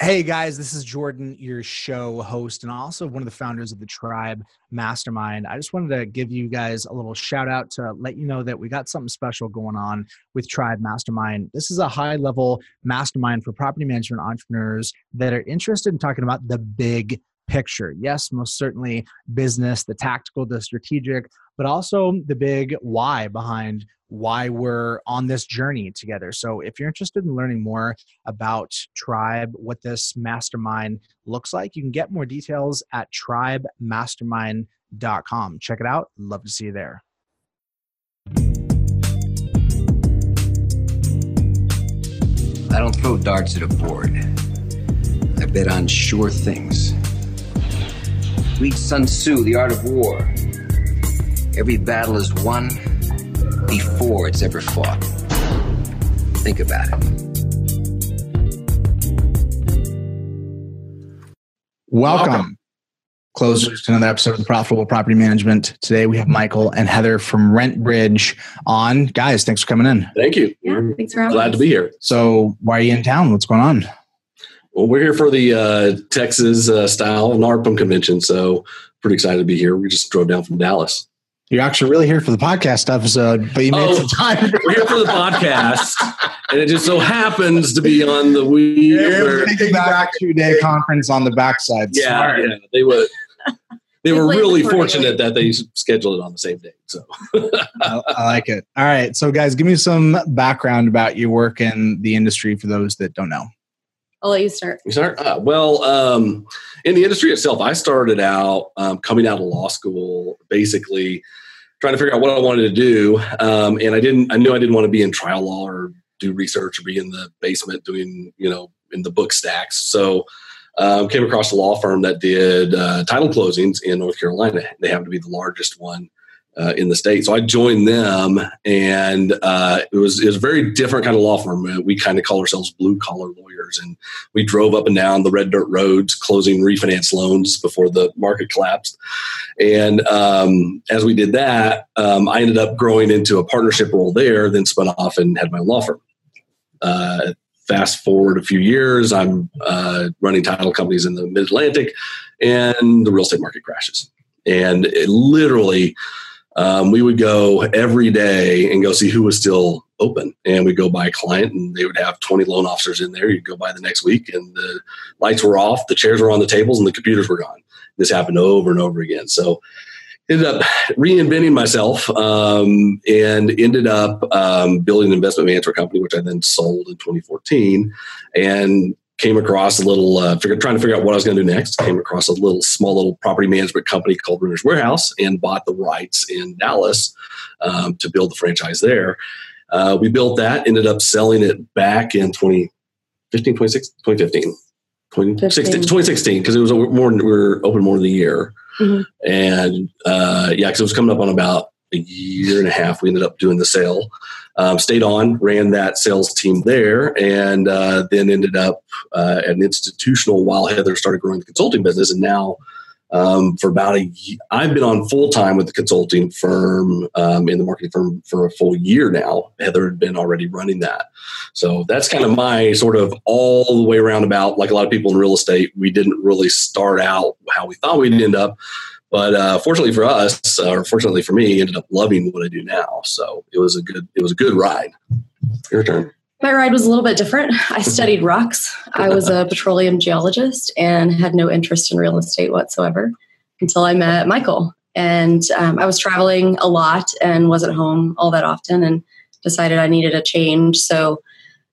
Hey guys, this is Jordan, your show host, and also one of the founders of the Tribe Mastermind. I just wanted to give you guys a little shout out to let you know that we got something special going on with Tribe Mastermind. This is a high level mastermind for property management entrepreneurs that are interested in talking about the big picture. Yes, most certainly business, the tactical, the strategic, but also the big why behind why we're on this journey together. So, if you're interested in learning more about Tribe, what this mastermind looks like, you can get more details at tribemastermind.com. Check it out. Love to see you there. I don't throw darts at a board. I bet on sure things. Read Sun Tzu, The Art of War. Every battle is won before it's ever fought. Think about it. Welcome, Welcome. closers to another episode of the Profitable Property Management. Today we have Michael and Heather from RentBridge on. Guys, thanks for coming in. Thank you. Yeah, thanks for having Glad us. to be here. So, why are you in town? What's going on? Well, we're here for the uh, Texas uh, style NARPM convention, so pretty excited to be here. We just drove down from Dallas. You're actually really here for the podcast episode, but you made oh, some time. We're here for the podcast, and it just so happens to be on the week. Yeah, back two day conference on the backside. Yeah, yeah, they were. They were really fortunate that they scheduled it on the same day. So I, I like it. All right, so guys, give me some background about your work in the industry for those that don't know. I'll let you start. You start? Uh, well, um, in the industry itself, I started out um, coming out of law school, basically trying to figure out what I wanted to do. Um, and I didn't, I knew I didn't want to be in trial law or do research or be in the basement doing, you know, in the book stacks. So um, came across a law firm that did uh, title closings in North Carolina. They happen to be the largest one uh, in the state. So I joined them, and uh, it was it was a very different kind of law firm. Uh, we kind of call ourselves blue collar lawyers, and we drove up and down the red dirt roads closing refinance loans before the market collapsed. And um, as we did that, um, I ended up growing into a partnership role there. Then spun off and had my law firm. Uh, fast forward a few years, I'm uh, running title companies in the Mid Atlantic, and the real estate market crashes. And it literally um, we would go every day and go see who was still open. And we'd go by a client and they would have 20 loan officers in there. You'd go by the next week and the lights were off, the chairs were on the tables, and the computers were gone. This happened over and over again. So ended up reinventing myself um, and ended up um, building an investment management company, which I then sold in 2014. And came across a little uh, figure, trying to figure out what I was going to do next. Came across a little small little property management company called Renters Warehouse and bought the rights in Dallas um, to build the franchise there. Uh, we built that, ended up selling it back in 2015, 2015. 2016 because it was more we were open more than a year mm-hmm. and uh, yeah because it was coming up on about a year and a half we ended up doing the sale um, stayed on, ran that sales team there, and uh, then ended up uh, an institutional while Heather started growing the consulting business. And now, um, for about a year, I've been on full time with the consulting firm um, in the marketing firm for a full year now. Heather had been already running that. So that's kind of my sort of all the way around about, like a lot of people in real estate, we didn't really start out how we thought we'd end up but uh, fortunately for us, or fortunately for me, ended up loving what I do now. So it was a good it was a good ride. Your turn. My ride was a little bit different. I studied rocks. I was a petroleum geologist and had no interest in real estate whatsoever until I met Michael. And um, I was traveling a lot and wasn't home all that often and decided I needed a change. So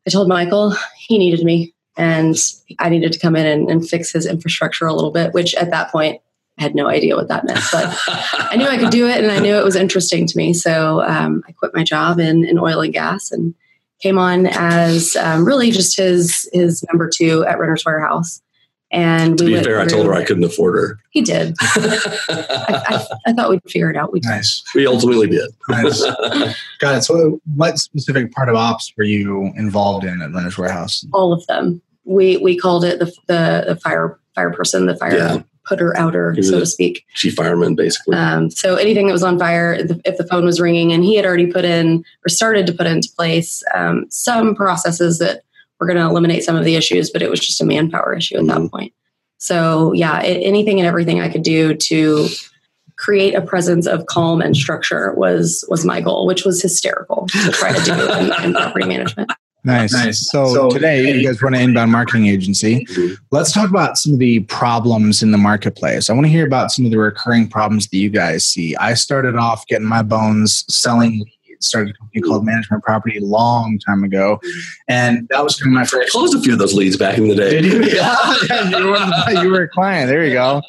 I told Michael he needed me and I needed to come in and, and fix his infrastructure a little bit, which at that point I had no idea what that meant, but I knew I could do it and I knew it was interesting to me. So um, I quit my job in, in oil and gas and came on as um, really just his his number two at Renters Warehouse. And to be fair, I told her I couldn't afford her. He did. I, I, I, thought we'd figure it out. We nice. We ultimately did. nice. Got it. So, what specific part of ops were you involved in at Renters Warehouse? All of them. We we called it the the, the fire fire person, the fire yeah putter outer, so to speak. Chief fireman, basically. Um, so anything that was on fire, if the phone was ringing, and he had already put in or started to put into place um, some processes that we're going to eliminate some of the issues, but it was just a manpower issue at that Mhm. point. So yeah, it, anything and everything I could do to create a presence of calm and structure was was my goal, which was hysterical to try to do in, in property management. Nice. Nice. So, So- today you guys run an inbound marketing agency. Mhm. Let's talk about some of the problems in the marketplace. I want to hear about some of the recurring problems that you guys see. I started off getting my bones selling leads. Started a company called Management Property a long time ago, and that was kind of my I first. closed a few of those leads back in the day. Did you? Yeah, you, were, you were a client. There you go.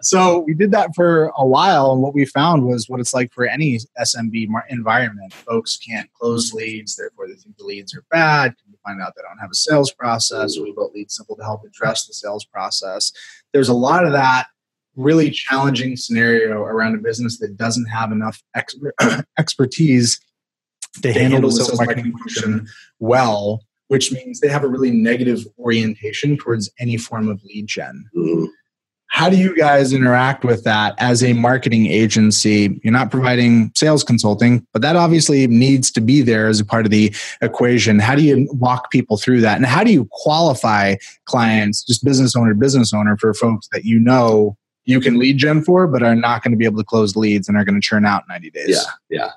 So we did that for a while, and what we found was what it's like for any SMB environment. Folks can't close leads, therefore they think the leads are bad. We find out they don't have a sales process. We built LeadSimple to help address the sales process. There's a lot of that really challenging scenario around a business that doesn't have enough ex- expertise to handle the sales marketing function well, which means they have a really negative orientation towards any form of lead gen. Mhm. How do you guys interact with that as a marketing agency? You're not providing sales consulting, but that obviously needs to be there as a part of the equation. How do you walk people through that? And how do you qualify clients, just business owner, business owner, for folks that you know you can lead gen for, but are not going to be able to close leads and are going to churn out 90 days? Yeah, yeah.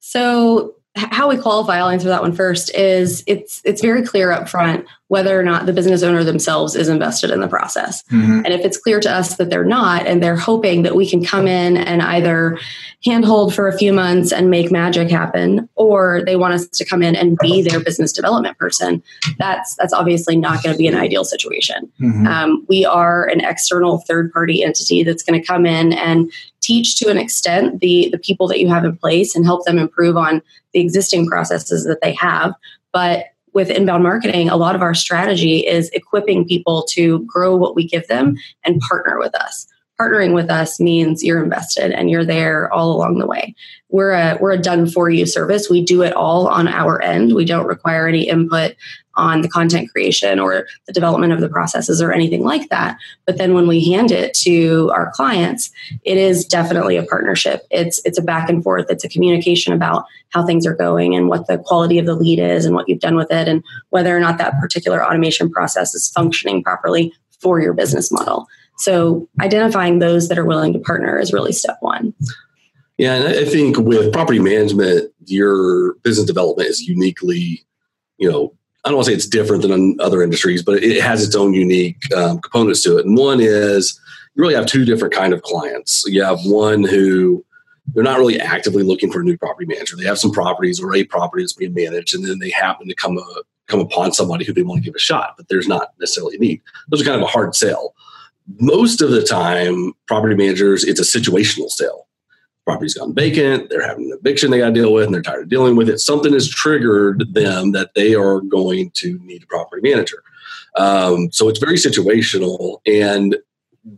So h- how we qualify, I'll answer that one first, is it's it's very clear up front whether or not the business owner themselves is invested in the process. Mhm. And if it's clear to us that they're not, and they're hoping that we can come in and either handhold for a few months and make magic happen, or they want us to come in and be their business development person, that's that's obviously not going to be an ideal situation. Mhm. Um, we are an external third party entity that's going to come in and teach to an extent the the people that you have in place and help them improve on the existing processes that they have. But with inbound marketing, a lot of our strategy is equipping people to grow what we give them and partner with us. Partnering with us means you're invested and you're there all along the way. We're a we're a done for you service. We do it all on our end. We don't require any input on the content creation or the development of the processes or anything like that. But then when we hand it to our clients, it is definitely a partnership. It's it's a back and forth. It's a communication about how things are going and what the quality of the lead is and what you've done with it and whether or not that particular automation process is functioning properly for your business model. So identifying those that are willing to partner is really step one. Yeah, and I think with property management, your business development is uniquely, you know, I don't want to say it's different than other industries, but it has its own unique um, components to it. And one is you really have two different kind of clients. You have one who they're not really actively looking for a new property manager. They have some properties or a property that's being managed, and then they happen to come a, come upon somebody who they want to give a shot, but there's not necessarily a need. Those are kind of a hard sell. Most of the time, property managers, it's a situational sale property's gone vacant, they're having an eviction they got to deal with, and they're tired of dealing with it. Something has triggered them that they are going to need a property manager. Um, so it's very situational. And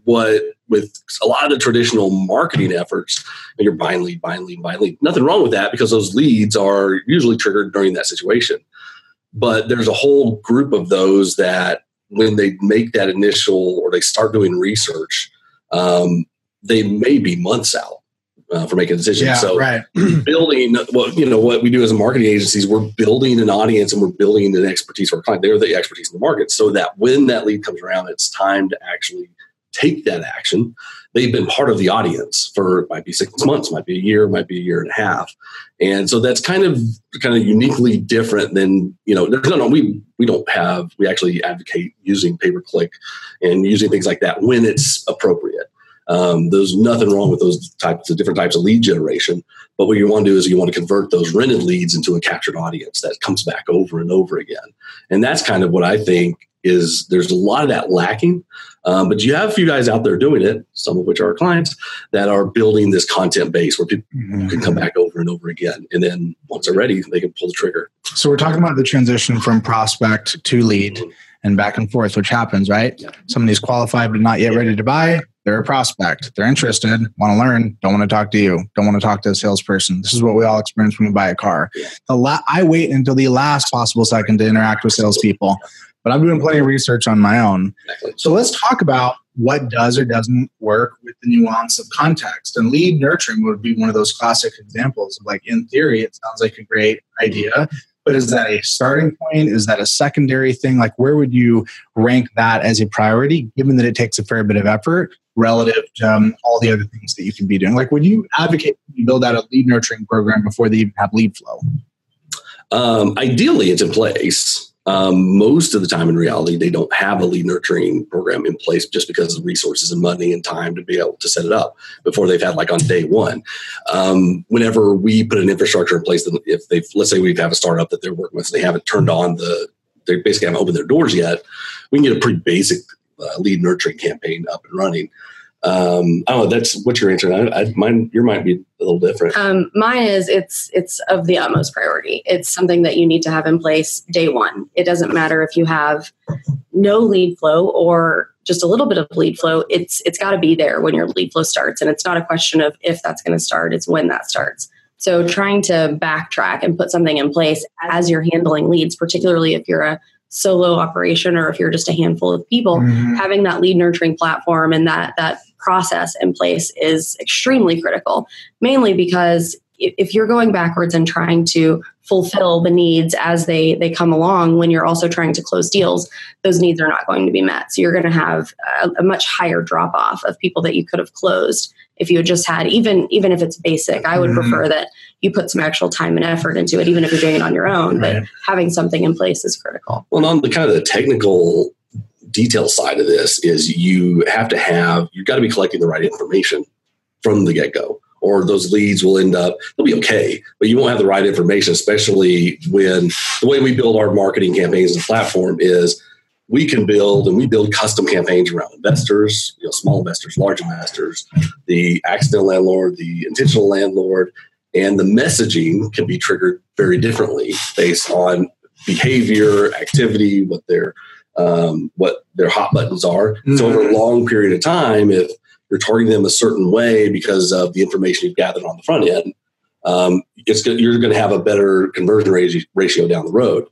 what with a lot of the traditional marketing efforts, you're buying lead, buying lead, buying lead. Nothing wrong with that because those leads are usually triggered during that situation. But there's a whole group of those that when they make that initial or they start doing research, um, they may be months out uh, for making a decision. Yeah, so right. building what you know what we do as a marketing agencies, we're building an audience and we're building an expertise for our client. They're the expertise in the market, so that when that lead comes around, it's time to actually take that action. They've been part of the audience for might be six months, might be a year, might be a year and a half, and so that's kind of kind of uniquely different than you know. No, no, we we don't have. We actually advocate using pay per click and using things like that when it's appropriate. Um, there's nothing wrong with those types of different types of lead generation. But what you want to do is you want to convert those rented leads into a captured audience that comes back over and over again. And that's kind of what I think is there's a lot of that lacking. Um, but you have a few guys out there doing it, some of which are clients, that are building this content base where people can come back over and over again. And then once they're ready, they can pull the trigger. So we're talking about the transition from prospect to lead and back and forth, which happens, right? Yeah. Somebody's qualified but not yet ready to buy. They're a prospect. They're interested, want to learn, don't want to talk to you, don't want to talk to a salesperson. This is what we all experience when we buy a car. Yeah. The la- I wait until the last possible second to interact with salespeople, but I'm doing plenty of research on my own. Exactly. So let's talk about what does or doesn't work with the nuance of context. And lead nurturing would be one of those classic examples of like, in theory, it sounds like a great idea, but is that a starting point? Is that a secondary thing? Like, where would you rank that as a priority, given that it takes a fair bit of effort relative to um, all the other things that you can be doing? Like, would you advocate you build out a lead nurturing program before they even have lead flow? Um, ideally, it's in place. Um, most of the time, in reality, they don't have a lead nurturing program in place just because of resources and money and time to be able to set it up before they've had like on day one. Um, whenever we put an infrastructure in place, if they let's say we have a startup that they're working with, they haven't turned on the, they basically haven't opened their doors yet, we can get a pretty basic uh, lead nurturing campaign up and running. Um, oh, that's what you're answering. I, I, mine, your might be a little different. Um, mine is it's it's of the utmost priority. It's something that you need to have in place day one. It doesn't matter if you have no lead flow or just a little bit of lead flow. It's it's got to be there when your lead flow starts, and it's not a question of if that's going to start. It's when that starts. So trying to backtrack and put something in place as you're handling leads, particularly if you're a solo operation or if you're just a handful of people, mm-hmm. having that lead nurturing platform and that that process in place is extremely critical, mainly because if you're going backwards and trying to fulfill the needs as they they come along when you're also trying to close deals those needs are not going to be met so you're going to have a, a much higher drop off of people that you could have closed if you had just had even even if it's basic i would mm-hmm. prefer that you put some actual time and effort into it even if you're doing it on your own right. but having something in place is critical well on the kind of the technical detail side of this is you have to have you've got to be collecting the right information from the get-go or those leads will end up they'll be okay but you won't have the right information especially when the way we build our marketing campaigns and platform is we can build and we build custom campaigns around investors you know small investors large investors the accidental landlord the intentional landlord and the messaging can be triggered very differently based on behavior activity what their um, what their hot buttons are. Mm-hmm. So over a long period of time, if you're targeting them a certain way because of the information you've gathered on the front end, um, it's you're going to have a better conversion ratio down the road.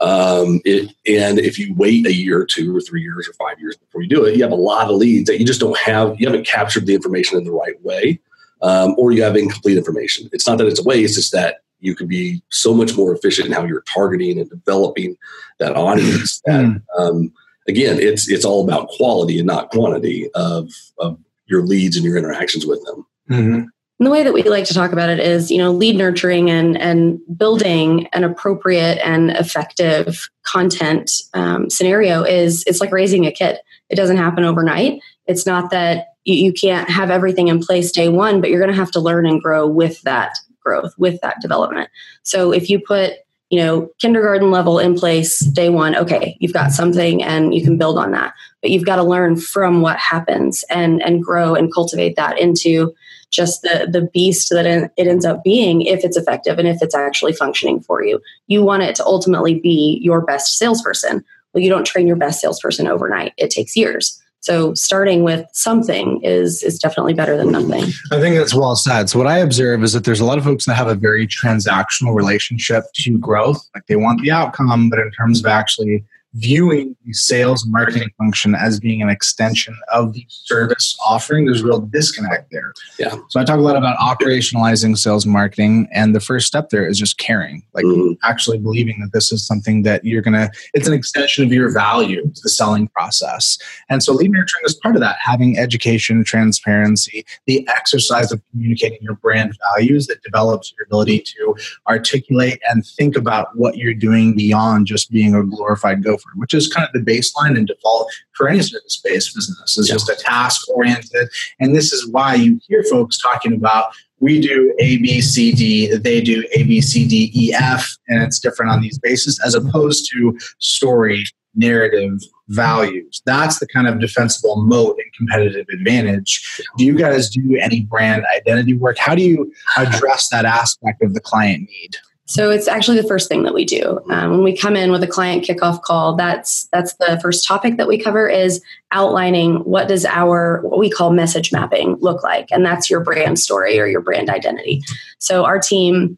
Um, it, and if you wait a year or two or three years or five years before you do it, you have a lot of leads that you just don't have. You haven't captured the information in the right way, um, or you have incomplete information. It's not that it's a waste; it's that you can be so much more efficient in how you're targeting and developing that audience. That mm. um, again, it's it's all about quality and not quantity of of your leads and your interactions with them. Mm-hmm. And the way that we like to talk about it is, you know, lead nurturing and and building an appropriate and effective content um, scenario is it's like raising a kid. It doesn't happen overnight. It's not that you, you can't have everything in place day one, but you're going to have to learn and grow with that growth with that development. So if you put you know kindergarten level in place day one okay you've got something and you can build on that. But you've got to learn from what happens and and grow and cultivate that into just the the beast that it ends up being if it's effective and if it's actually functioning for you. You want it to ultimately be your best salesperson. Well you don't train your best salesperson overnight. It takes years so starting with something is is definitely better than nothing. I think that's well said. So what I observe is that there's a lot of folks that have a very transactional relationship to growth. Like they want the outcome, but in terms of actually viewing the sales marketing function as being an extension of the service offering, there's a real disconnect there. Yeah. So I talk a lot about operationalizing sales marketing, and the first step there is just caring, like mm-hmm. actually believing that this is something that you're gonna. It's an extension of your value to the selling process, and so lead nurturing is part of that. Having education, transparency, the exercise of communicating your brand values that develops your ability to articulate and think about what you're doing beyond just being a glorified go which is kind of the baseline and default for any service based business, is yeah. just a task oriented. And this is why you hear folks talking about we do A, B, C, D, they do A, B, C, D, E, F, and it's different on these bases as opposed to story, narrative, values. That's the kind of defensible moat and competitive advantage. Do you guys do any brand identity work? How do you address that aspect of the client need? So it's actually the first thing that we do um, when we come in with a client kickoff call. That's that's the first topic that we cover is outlining what does our what we call message mapping look like, and that's your brand story or your brand identity. So our team.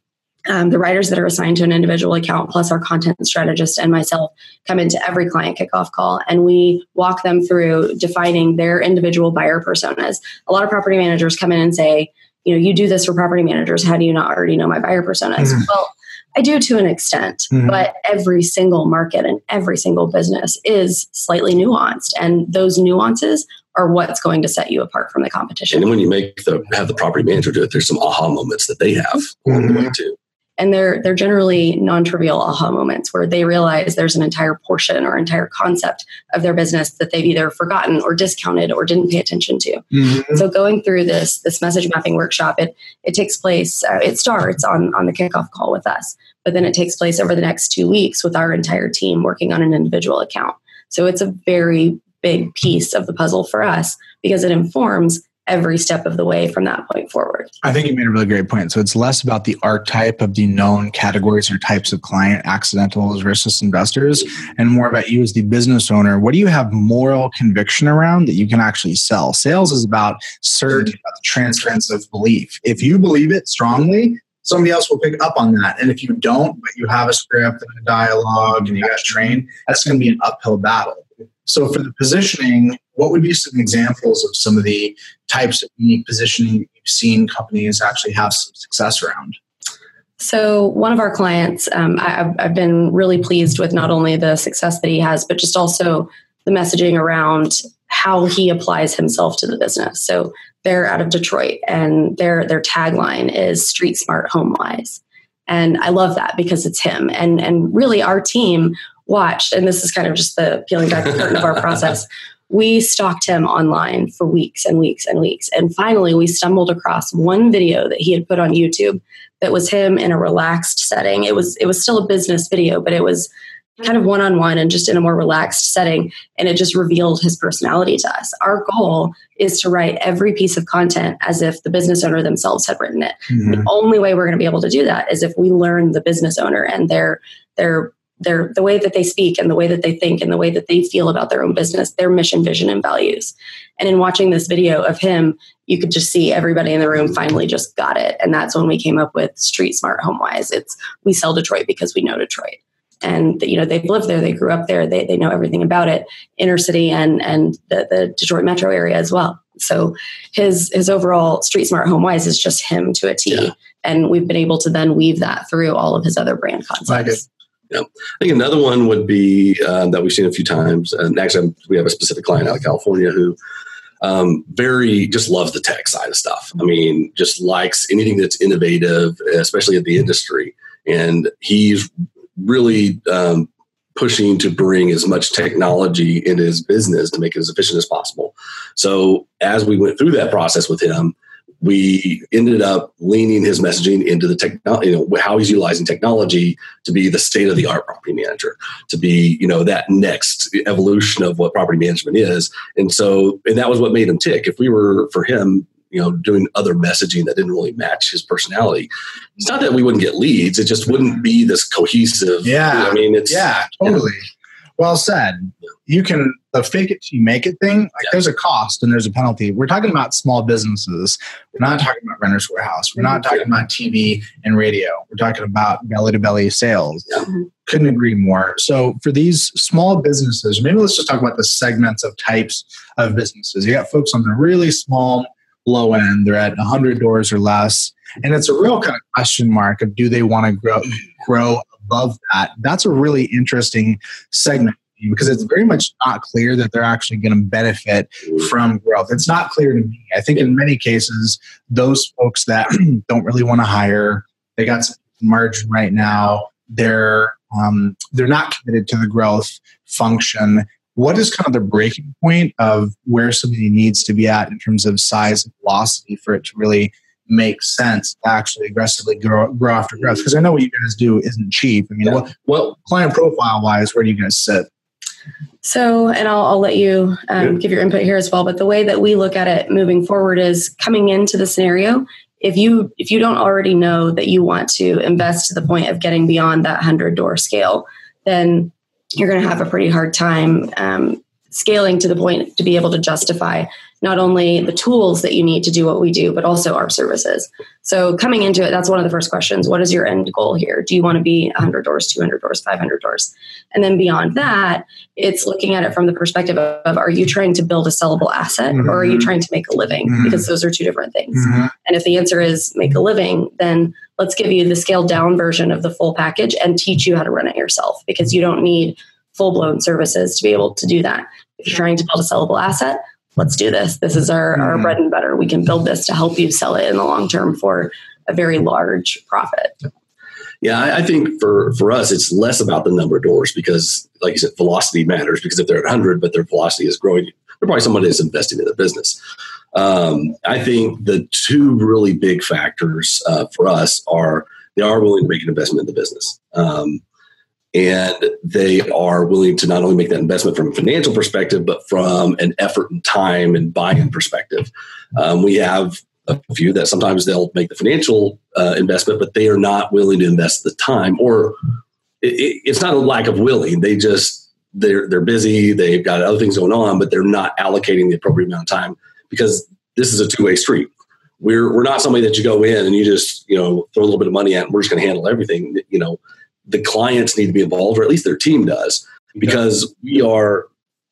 Um, the writers that are assigned to an individual account, plus our content strategist and myself, come into every client kickoff call and we walk them through defining their individual buyer personas. A lot of property managers come in and say, you know, you do this for property managers. How do you not already know my buyer personas? Mm. Well, I do to an extent, mm-hmm. but every single market and every single business is slightly nuanced. And those nuances are what's going to set you apart from the competition. And when you make the have the property manager do it, there's some aha moments that they have along the way mm-hmm. too and they're they're generally non-trivial aha moments where they realize there's an entire portion or entire concept of their business that they've either forgotten or discounted or didn't pay attention to mm-hmm. so going through this this message mapping workshop it it takes place uh, it starts on on the kickoff call with us but then it takes place over the next two weeks with our entire team working on an individual account so it's a very big piece of the puzzle for us because it informs every step of the way from that point forward. I think you made a really great point. So it's less about the archetype of the known categories or types of client, accidentals versus investors, and more about you as the business owner. What do you have moral conviction around that you can actually sell? Sales is about certainty, about the transference of belief. If you believe it strongly, somebody else will pick up on that. And if you don't, but you have a script and a dialogue and you got trained, that's going to be an uphill battle. So for the positioning, what would be some examples of some of the types of unique positioning you've seen companies actually have some success around? So, one of our clients, um, I, I've been really pleased with not only the success that he has, but just also the messaging around how he applies himself to the business. So, they're out of Detroit, and their their tagline is "Street Smart, Home Wise," and I love that because it's him. And and really, our team watched, and this is kind of just the peeling back the curtain of our process we stalked him online for weeks and weeks and weeks. And finally, we stumbled across one video that he had put on YouTube that was him in a relaxed setting. It was it was still a business video, but it was kind of one-on-one and just in a more relaxed setting and it just revealed his personality to us our goal is to write every piece of content as if the business owner themselves had written it mm-hmm. the only way we're going to be able to do that is if we learn the business owner and their their their the way that they speak and the way that they think and the way that they feel about their own business, their mission, vision, and values. And in watching this video of him, you could just see everybody in the room finally just got it. And that's when we came up with Street Smart HomeWise. It's we sell Detroit because we know Detroit. And you know they've lived there, they grew up there, they, they know everything about it, inner city and and the, the Detroit metro area as well. So his his overall Street Smart home wise is just him to a T. Yeah. And we've been able to then weave that through all of his other brand concepts. Yeah. I think another one would be uh, that we've seen a few times, and actually we have a specific client out of California who um, very just loves the tech side of stuff. I mean, just likes anything that's innovative, especially in the industry. And he's really um, pushing to bring as much technology into his business to make it as efficient as possible. So as we went through that process with him, we ended up leaning his messaging into the technology, you know, how he's utilizing technology to be the state of the art property manager, to be, you know, that next evolution of what property management is. And so, and that was what made him tick. If we were for him, you know, doing other messaging that didn't really match his personality, it's not that we wouldn't get leads. It just wouldn't be this cohesive. Yeah. I mean, it's, yeah, totally. Well said. You can the fake it till you make it thing. Like yeah. there's a cost and there's a penalty. We're talking about small businesses. We're not talking about renters warehouse. We're not talking about TV and radio. We're talking about belly to belly sales. Yeah. Mm-hmm. Couldn't agree more. So for these small businesses, maybe let's just talk about the segments of types of businesses. You got folks on the really small low end. They're at 100 doors or less. And it's a real kind of question mark of do they want to grow mm-hmm. grow above that. That's a really interesting segment because it's very much not clear that they're actually going to benefit from growth. It's not clear to me. I think in many cases, those folks that don't really want to hire, they got some margin right now. They're um, they're not committed to the growth function. What is kind of the breaking point of where somebody needs to be at in terms of size and velocity for it to really make sense to actually aggressively grow, grow after growth? Because I know what you guys do isn't cheap. I mean, yeah. what, what client profile wise, where do you guys sit? So, and I'll, I'll let you um, give your input here as well. But the way that we look at it moving forward is coming into the scenario. If you if you don't already know that you want to invest to the point of getting beyond that hundred door scale, then you're going to have a pretty hard time um, scaling to the point to be able to justify not only the tools that you need to do what we do, but also our services. So coming into it, that's one of the first questions. What is your end goal here? Do you want to be 100 doors, 200 doors, 500 doors? And then beyond that, it's looking at it from the perspective of, are you trying to build a sellable asset mm-hmm. or are you mm-hmm. trying to make a living? Mm-hmm. Because those are two different things. Mm-hmm. And if the answer is make a living, then let's give you the scaled down version of the full package and teach you how to run it yourself because you don't need full blown services to be able to do that. If you're trying to build a sellable asset, let's do this. This is our, mm-hmm. our bread and butter. We can build this to help you sell it in the long term for a very large profit. Yeah, I, I think for for us, it's less about the number of doors because, like you said, velocity matters. Because if they're at 100, but their velocity is growing, they're probably someone that's investing in the business. Um, I think the two really big factors uh, for us are they are willing to make an investment in the business. Um, and they are willing to not only make that investment from a financial perspective, but from an effort and time and buy-in perspective. Um, we have a few that sometimes they'll make the financial uh, investment, but they are not willing to invest the time, or it, it's not a lack of willing. They just they're they're busy. They've got other things going on, but they're not allocating the appropriate amount of time because this is a two way street. We're we're not somebody that you go in and you just you know throw a little bit of money at. And we're just going to handle everything. You know the clients need to be involved, or at least their team does, because we are.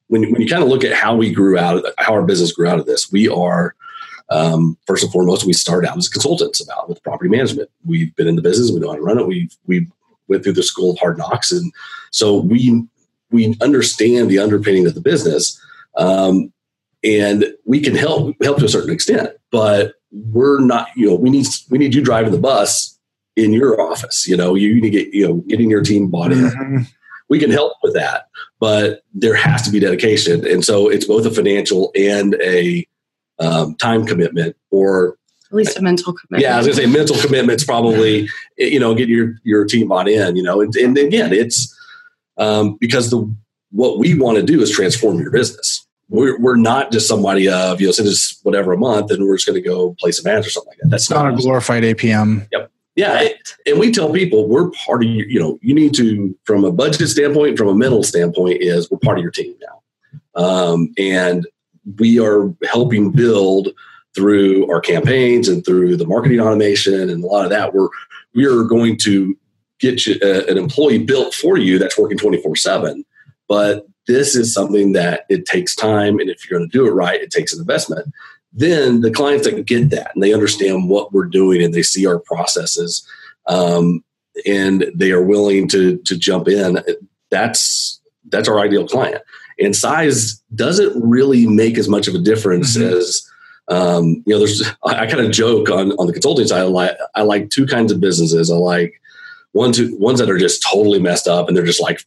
When, when you kind of look at how we grew out, of, how our business grew out of this, we are um, first and foremost, we started out as consultants about with property management. We've been in the business, we know how to run it. We we went through the school of hard knocks, and so we we understand the underpinning of the business, um, and we can help help to a certain extent. But we're not, you know, we need we need you driving the bus in your office. You know, you need to get, you know, getting your team bought in. Mm-hmm. We can help with that, but there has to be dedication. And so it's both a financial and a um, time commitment or at least a mental commitment. Yeah, I was gonna say mental commitments probably, you know, get your, your team bought in, you know, and, and again, it's um, because the, what we want to do is transform your business. We're, we're not just somebody of, you know, send us whatever a month and we're just going to go play some ads or something like that. That's not, not a glorified APM. Yep. Yeah, and we tell people we're part of you. You know, you need to, from a budget standpoint, from a mental standpoint, is we're part of your team now, um, and we are helping build through our campaigns and through the marketing automation and a lot of that. We're we are going to get you a, uh, an employee built for you that's working twenty four seven, but this is something that it takes time, and if you're going to do it right, it takes an investment then the clients that get that and they understand what we're doing and they see our processes um, and they are willing to to jump in that's that's our ideal client. And size doesn't really make as much of a difference mm-hmm. as um, you know there's i, I kind of joke on on the consulting side I like, I like two kinds of businesses. I like one two ones that are just totally messed up and they're just like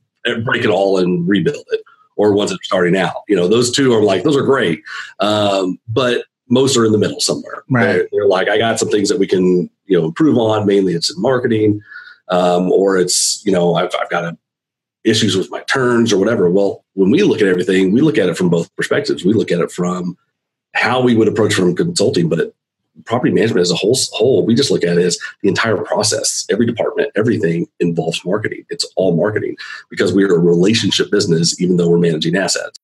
break it all and rebuild it or ones that are starting out. You know those two are like those are great. Um, but most are in the middle somewhere. Right. They're, they're, like, I got some things that we can, you know, improve on. Mainly it's in marketing, um, or it's, you know, I've, I've got a, issues with my turns or whatever. Well, when we look at everything, we look at it from both perspectives. We look at it from how we would approach from consulting, but property management as a whole, whole, we just look at it as the entire process. Every department, everything involves marketing. It's all marketing because we are a relationship business, even though we're managing assets.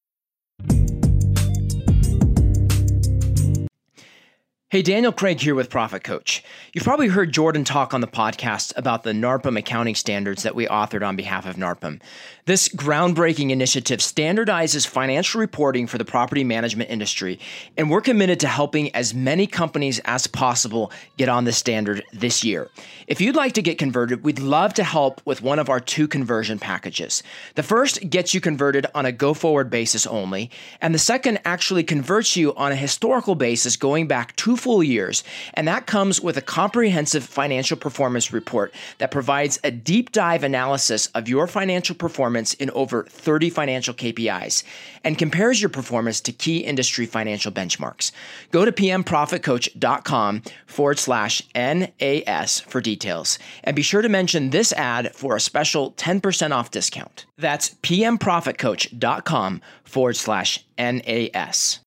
Hey, Daniel Craig here with Profit Coach. You've probably heard Jordan talk on the podcast about the NARPM accounting standards that we authored on behalf of NARPM. This groundbreaking initiative standardizes financial reporting for the property management industry, and we're committed to helping as many companies as possible get on the standard this year. If you'd like to get converted, we'd love to help with one of our two conversion packages. The first gets you converted on a go forward basis only, and the second actually converts you on a historical basis going back two full years, and that comes with a comprehensive financial performance report that provides a deep dive analysis of your financial performance in over 30 financial KPIs and compares your performance to key industry financial benchmarks. Go to pmprofitcoach.com forward slash NAS for details and be sure to mention this ad for a special 10% off discount. That's pmprofitcoach.com forward slash NAS.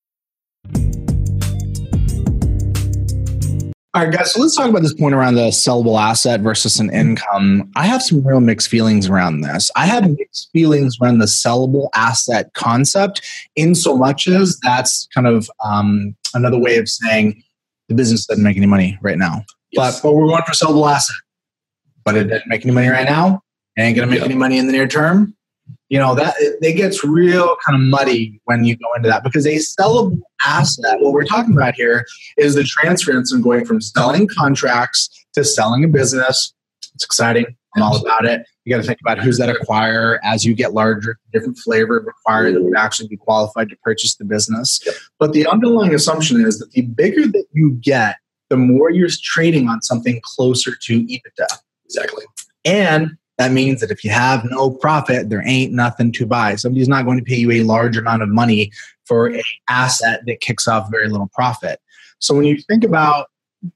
All right, guys. So let's talk about this point around the sellable asset versus an income. I have some real mixed feelings around this. I have mixed feelings around the sellable asset concept, in so much as that's kind of um, another way of saying the business doesn't make any money right now. Yes. But but we're going for sellable asset, but it doesn't make any money right now. It ain't going to make any money in the near term you know that it gets real kind of muddy when you go into that because a sellable asset what we're talking about here is the transference and going from selling contracts to selling a business. It's exciting. I'm all about it. You got to think about who's that acquire as you get larger different flavor require that would actually be qualified to purchase the business. But the underlying assumption is that the bigger that you get the more you're trading on something closer to ebitda. Exactly. And that means that if you have no profit, there ain't nothing to buy. Somebody's not going to pay you a large amount of money for an asset that kicks off very little profit. So when you think about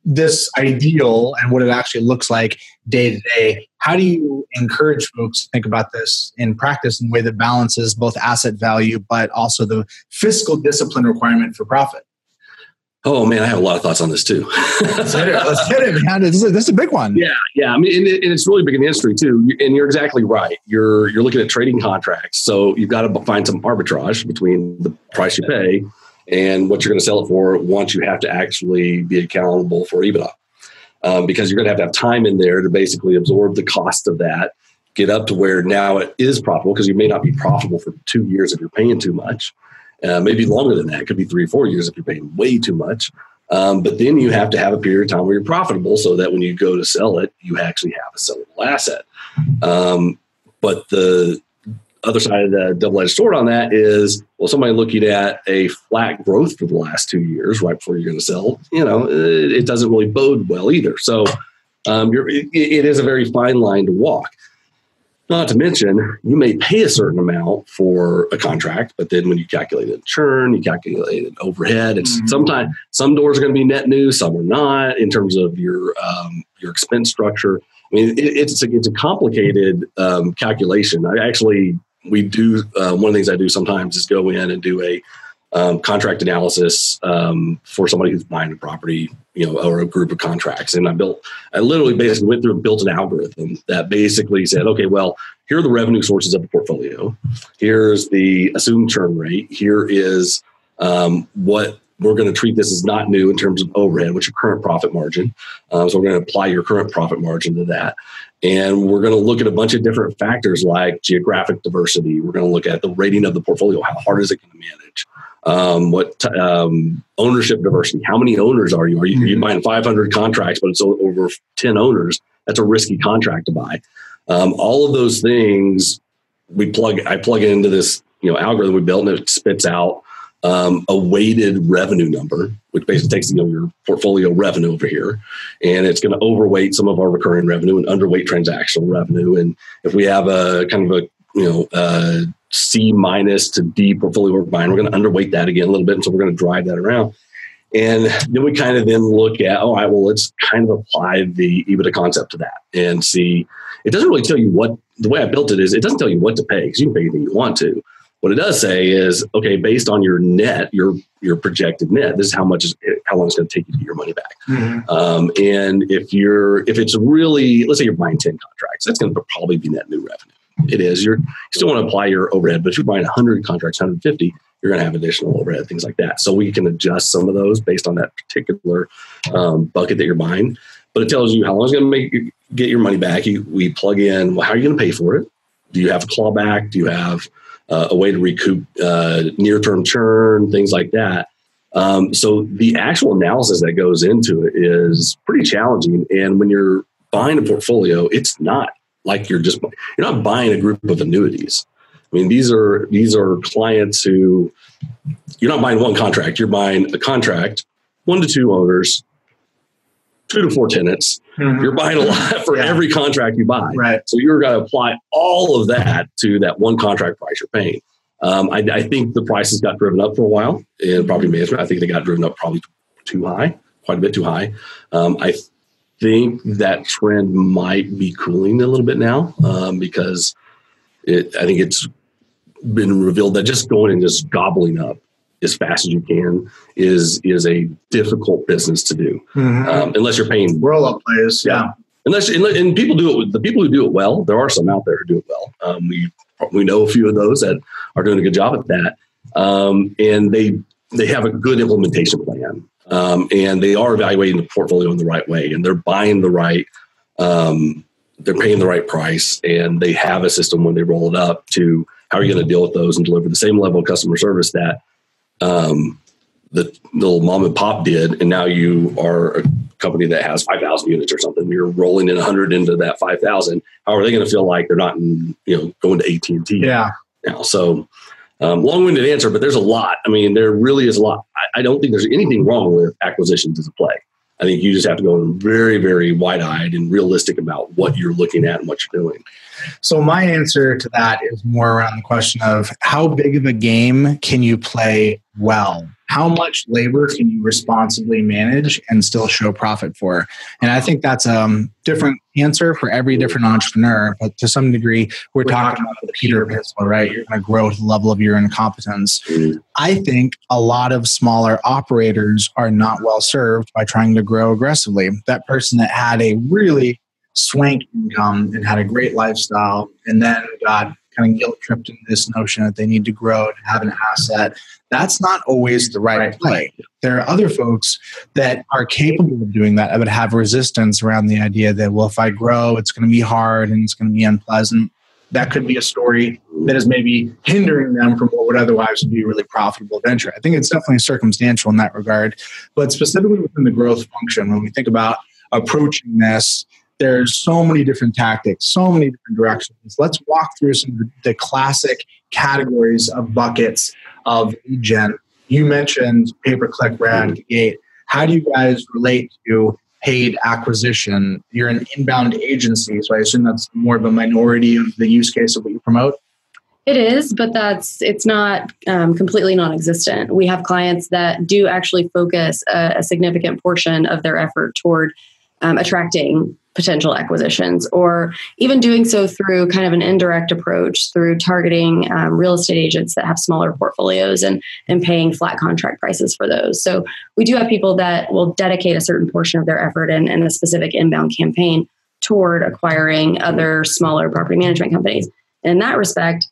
this ideal and what it actually looks like day to day, how do you encourage folks to think about this in practice in a way that balances both asset value but also the fiscal discipline requirement for profit? Oh man, I have a lot of thoughts on this too. Let's hit it, Let's hit it man. This is, a, this is a big one. Yeah, yeah. I mean, and, and, it's really big in the industry too. And you're exactly right. You're you're looking at trading contracts, so you've got to find some arbitrage between the price you pay and what you're going to sell it for. Once you have to actually be accountable for EBITDA, um, because you're going to have to have time in there to basically absorb the cost of that, get up to where now it is profitable because you may not be profitable for two years if you're paying too much uh, maybe longer than that. It could be three or four years if you're paying way too much. Um, but then you have to have a period of time where you're profitable so that when you go to sell it, you actually have a sellable asset. Um, but the other side of the double edged sword on that is well, somebody looking at a flat growth for the last two years right before you're going to sell, you know, it, it, doesn't really bode well either. So um, it, it is a very fine line to walk. Not to mention, you may pay a certain amount for a contract, but then when you calculate a churn, you calculate an overhead. It's mm-hmm. sometimes some doors are going to be net new, some are not in terms of your um, your expense structure. I mean, it, it's a, it's a complicated um, calculation. I actually we do uh, one of the things I do sometimes is go in and do a um, contract analysis um, for somebody who's buying a property, you know, or a group of contracts. And I built, I literally basically went through and built an algorithm that basically said, okay, well, here are the revenue sources of the portfolio. Here's the assumed churn rate. Here is um, what we're going to treat this as not new in terms of overhead, which is your current profit margin. Um, so we're going to apply your current profit margin to that. And we're going to look at a bunch of different factors like geographic diversity. We're going to look at the rating of the portfolio. How hard is it going to manage? Um, what um, ownership diversity how many owners are you? Are you, mm-hmm. buying 500 contracts but it's over 10 owners? That's a risky contract to buy. Um, all of those things we plug i plug into this you know algorithm we built and it spits out um, a weighted revenue number which basically takes you know your portfolio revenue over here. And it's going to overweight some of our recurring revenue and underweight transactional revenue. And if we have a kind of a you know uh, C minus to D portfolio we're buying. We're going to underweight that again a little bit, and so we're going to drive that around. And then we kind of then look at, all right, well, let's kind of apply the EBITDA concept to that and see. It doesn't really tell you what the way I built it is. It doesn't tell you what to pay because you can pay anything you want to. What it does say is, okay, based on your net, your your projected net, this is how much is how long it's going to take you to get your money back. Mm-hmm. Um, and if you're if it's really, let's say you're buying ten contracts, that's going to probably be net new revenue it is. You're, you still want to apply your overhead, but if you're buying 100 contracts, 150, you're going to have additional overhead, things like that. So we can adjust some of those based on that particular um, bucket that you're buying. But it tells you how long it's going to make you get your money back. You, we plug in, well, how are you going to pay for it? Do you have a clawback? Do you have uh, a way to recoup uh, near term churn, things like that? Um, so the actual analysis that goes into it is pretty challenging. And when you're buying a portfolio, it's not like you're just you're not buying a group of annuities. I mean, these are these are clients who you're not buying one contract. You're buying a contract, one to two owners, two to four tenants. Mm-hmm. You're buying a lot for yeah. every contract you buy. Right. So you're going to apply all of that to that one contract price you're paying. Um, I, I, think the prices got driven up for a while in property management. I think they got driven up probably too high, quite a bit too high. Um, I think that trend might be cooling a little bit now um, because it, I think it's been revealed that just going and just gobbling up as fast as you can is is a difficult business to do Mhm. um, unless you're paying Roll up players. Yeah. unless and, and people do it the people who do it well there are some out there who do it well um, we we know a few of those that are doing a good job at that um, and they they have a good implementation plan um, and they are evaluating the portfolio in the right way and they're buying the right um, they're paying the right price and they have a system when they roll it up to how are you going to deal with those and deliver the same level of customer service that um, the little mom and pop did and now you are a company that has 5000 units or something. You're rolling in 100 into that 5000 how are they going to feel like they're not in, you know going to AT&T Yeah. now? So um, long-winded answer but there's a lot. I mean there really is a lot. I, I don't think there's anything wrong with acquisitions as a play. I think you just have to go in very very wide-eyed and realistic about what you're looking at and what you're doing So my answer to that is more around the question of how big of a game can you play well? How much labor can you responsibly manage and still show profit for? And I think that's a um, different answer for every different entrepreneur. But to some degree, we're, talking about the Peter Principle, right? You're going to grow to the level of your incompetence. Mm. I think a lot of smaller operators are not well served by trying to grow aggressively. That person that had a really swank income and had a great lifestyle. And then got kind of guilt tripped into this notion that they need to grow to have an asset. That's not always the right play. There are other folks that are capable of doing that i would have resistance around the idea that well if i grow it's going to be hard and it's going to be unpleasant. That could be a story that is maybe hindering them from what would otherwise be a really profitable venture. I think it's definitely circumstantial in that regard. But specifically within the growth function when we think about approaching this there's so many different tactics, so many different directions. Let's walk through some of the, classic categories of buckets of lead gen. You mentioned pay per click out gate. How do you guys relate to paid acquisition? You're an inbound agency, so I assume that's more of a minority of the use case of what you promote. It is, but that's it's not um, completely non-existent. We have clients that do actually focus a, a significant portion of their effort toward um, attracting potential acquisitions, or even doing so through kind of an indirect approach through targeting um, real estate agents that have smaller portfolios and and paying flat contract prices for those. So we do have people that will dedicate a certain portion of their effort in, in a specific inbound campaign toward acquiring other smaller property management companies. And in that respect,